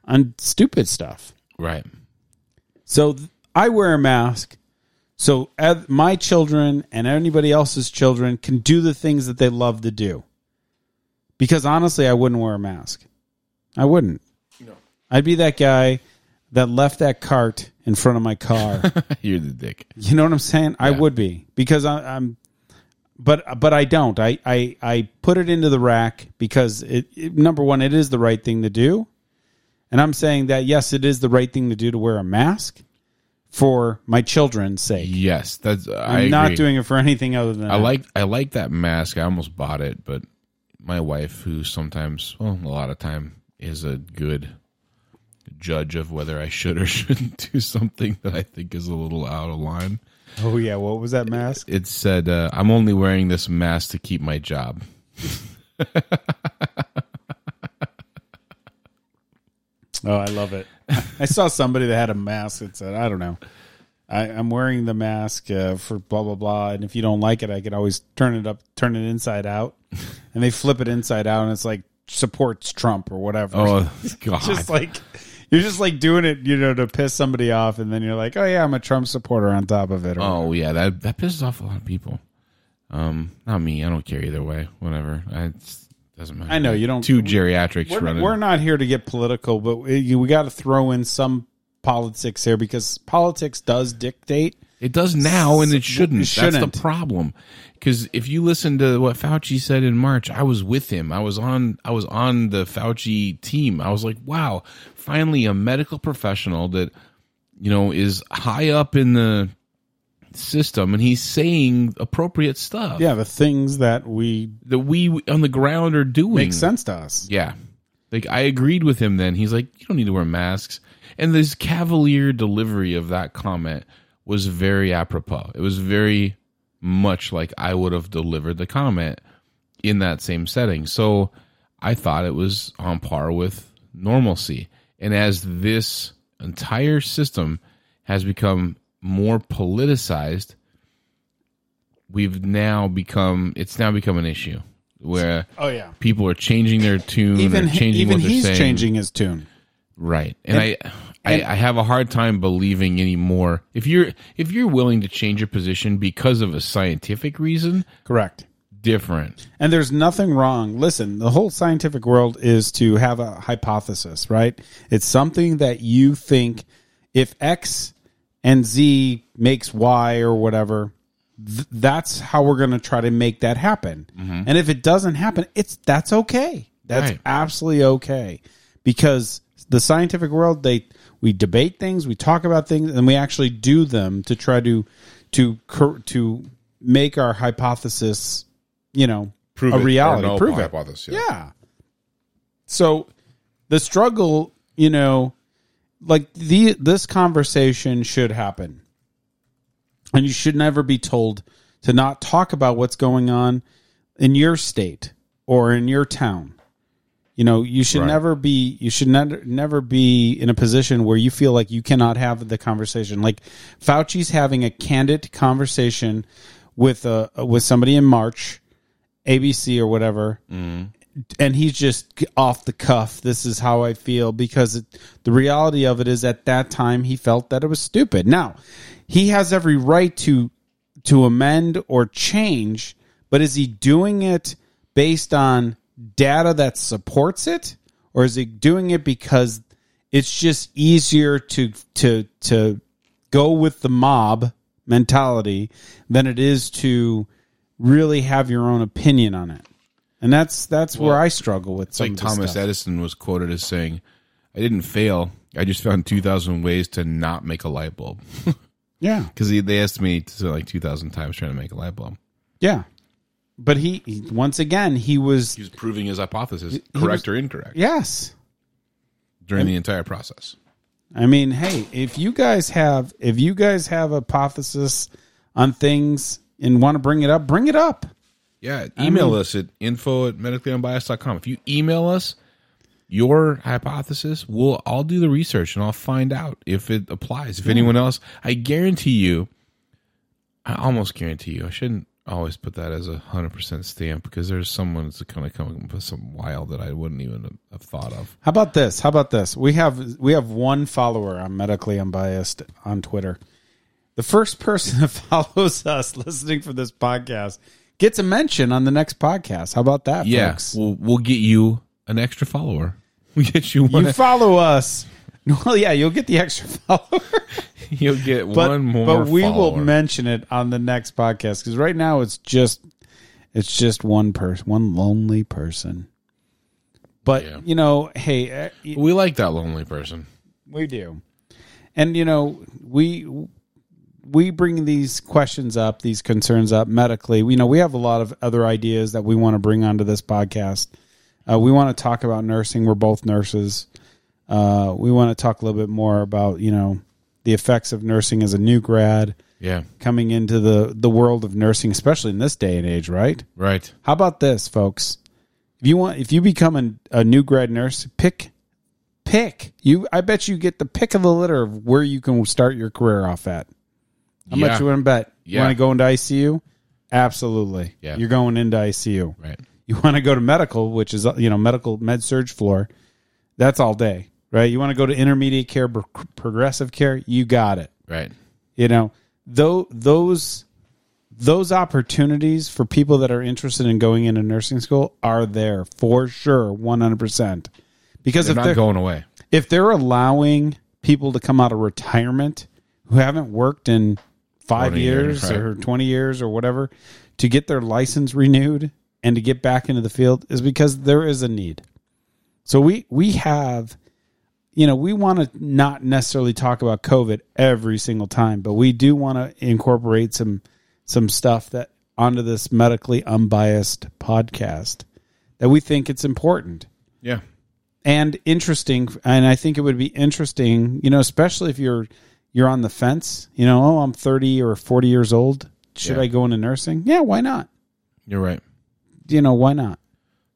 on stupid stuff. Right. So th- I wear a mask, so my children and anybody else's children can do the things that they love to do. Because honestly, I wouldn't wear a mask. I wouldn't. No. I'd be that guy that left that cart in front of my car. You're the dick. You know what I'm saying? I would be because I, I'm, but but I don't. I I I put it into the rack because it, it number one, it is the right thing to do, and I'm saying that yes, it is the right thing to do to wear a mask for my children's sake. Yes, that's. I I'm not agree. doing it for anything other than I that. like I like that mask. I almost bought it, but my wife, who sometimes, well, a lot of time, is a good judge of whether I should or shouldn't do something that I think is a little out of line. Oh yeah, what was that mask? It said, uh, "I'm only wearing this mask to keep my job." Oh, I love it. I saw somebody that had a mask that said, I don't know. I, I'm wearing the mask uh, for blah blah blah, and if you don't like it, I could always turn it up, turn it inside out, and they flip it inside out, and it's like supports Trump or whatever. Oh God! just like you're just like doing it, you know, to piss somebody off, and then you're like, oh yeah, I'm a Trump supporter on top of it. Or oh yeah, that that pisses off a lot of people. Um, not me. I don't care either way. Whatever. I, it doesn't matter. I know you don't- Two geriatrics we're, running. we're not here to get political, but we, we got to throw in some politics here because politics does dictate. It does now, and it It shouldn't. That's shouldn't. the problem. Because if you listen to what Fauci said in March, I was with him. I was on. I was on the Fauci team. I was like, wow, finally a medical professional that you know is high up in the system, and he's saying appropriate stuff. Yeah, the things that we that we on the ground are doing makes sense to us. Yeah. Like I agreed with him then. He's like, you don't need to wear masks. And this cavalier delivery of that comment was very apropos. It was very much like I would have delivered the comment in that same setting. So I thought it was on par with normalcy. And as this entire system has become more politicized, we've now become it's now become an issue where Oh, yeah. people are changing their tune Even or changing even what they're he's saying. changing his tune. Right. And, And- I, I I have a hard time believing anymore. If you're if you're willing to change your position because of a scientific reason, Correct. different. And there's nothing wrong. Listen, the whole scientific world is to have a hypothesis, right? It's something that you think if X and Z makes Y or whatever, th- that's how we're going to try to make that happen. Mm-hmm. And if it doesn't happen, it's that's okay. That's Right. absolutely okay because the scientific world they we debate things, we talk about things and we actually do them to try to to to make our hypothesis, you know, Prove a it, reality. no Prove it. hypothesis, yeah. yeah. So the struggle, you know, like the this conversation should happen. And you should never be told to not talk about what's going on in your state or in your town. You know, you should Right. never be you should never never be in a position where you feel like you cannot have the conversation. Like Fauci's having a candid conversation with a with somebody in March, ABC or whatever, mm-hmm. And he's just off the cuff. This is how I feel because it, the reality of it is at that time he felt that it was stupid. Now he has every right to to amend or change, but is he doing it based on data that supports it, or is he doing it because it's just easier to to to go with the mob mentality than it is to really have your own opinion on it? And that's that's where I struggle with It's like Thomas stuff. Edison was quoted as saying, "I didn't fail. I just found two thousand ways to not make a light bulb." Yeah, because they asked me to like two thousand times trying to make a light bulb. yeah. But he, he once again he was He was proving his hypothesis, He correct was- or incorrect, yes. during the entire process. I mean, hey, if you guys have if you guys have a hypothesis on things and want to bring it up, bring it up. Yeah, I email mean- us at info at medicallyunbiased.com. If you email us your hypothesis, we'll I'll do the research and I'll find out if it applies. If Yeah. anyone else, I guarantee you, I almost guarantee you, I shouldn't always put that as a hundred percent stamp because there's someone that's kind of coming up with some wild that I wouldn't even have thought of. How about this? How about this? We have we have one follower on medically unbiased on Twitter. The first person that follows us listening for this podcast gets a mention on the next podcast. How about that, yeah, folks? we'll we'll get you an extra follower. We get you one. You follow us. Well, yeah, you'll get the extra follower. You'll get but, one more. But we will mention it on the next podcast because right now it's just it's just one person, one lonely person. But you know, hey, uh, we like that lonely person. We do, and you know, we we bring these questions up, these concerns up medically. We know we have a lot of other ideas that we want to bring onto this podcast. Uh, we want to talk about nursing. We're both nurses. Uh, we want to talk a little bit more about you know the effects of nursing as a new grad. Yeah. coming into the the world of nursing, especially in this day and age, right? Right. How about this, folks? If you want, if you become a, a new grad nurse, pick pick you. I bet you get the pick of the litter of where you can start your career off at. How Yeah. much you want to bet? You want to go into ICU? Absolutely. Yeah. You're going into ICU. Right. You want to go to medical, which is you know medical med surg floor. That's all day, right? You want to go to intermediate care, pro- progressive care. You got it. Right. You know, though those those opportunities for people that are interested in going into nursing school are there for sure, one hundred percent. Because They're if not they're going away. if they're allowing people to come out of retirement who haven't worked in five years, years, right. or twenty years or whatever to get their license renewed and to get back into the field is because there is a need. So we we have you know, we want to not necessarily talk about COVID every single time, but we do want to incorporate some some stuff that onto this medically unbiased podcast that we think it's important Yeah. and interesting and i think it would be interesting you know especially if you're you're on the fence you know oh i'm 30 or 40 years old should Yeah. i go into nursing yeah why not You're right. you know why not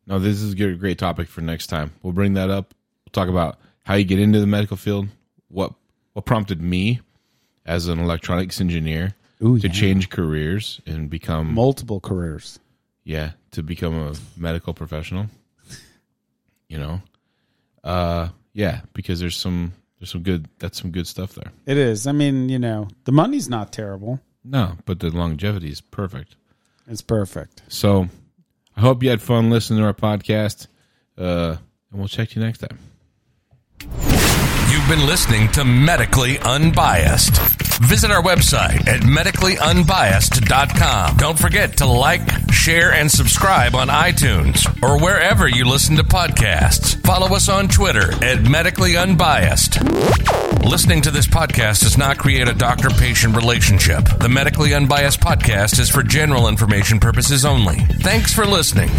No, this is a great topic for next time. We'll bring that up. We'll talk about how you get into the medical field. What what prompted me as an electronics engineer Ooh, to yeah. change careers and become multiple careers yeah to become a medical professional. You know, uh, yeah, because there's some there's some good that's some good stuff there. it is i mean you know the money's not terrible No, but the longevity is perfect. it's perfect So I hope you had fun listening to our podcast. Uh, and we'll check you next time. You've been listening to Medically Unbiased. Visit our website at medicallyunbiased.com. Don't forget to like, share, and subscribe on iTunes or wherever you listen to podcasts. Follow us on Twitter at Medically Unbiased. Listening to this podcast does not create a doctor patient relationship. The Medically Unbiased podcast is for general information purposes only. Thanks for listening.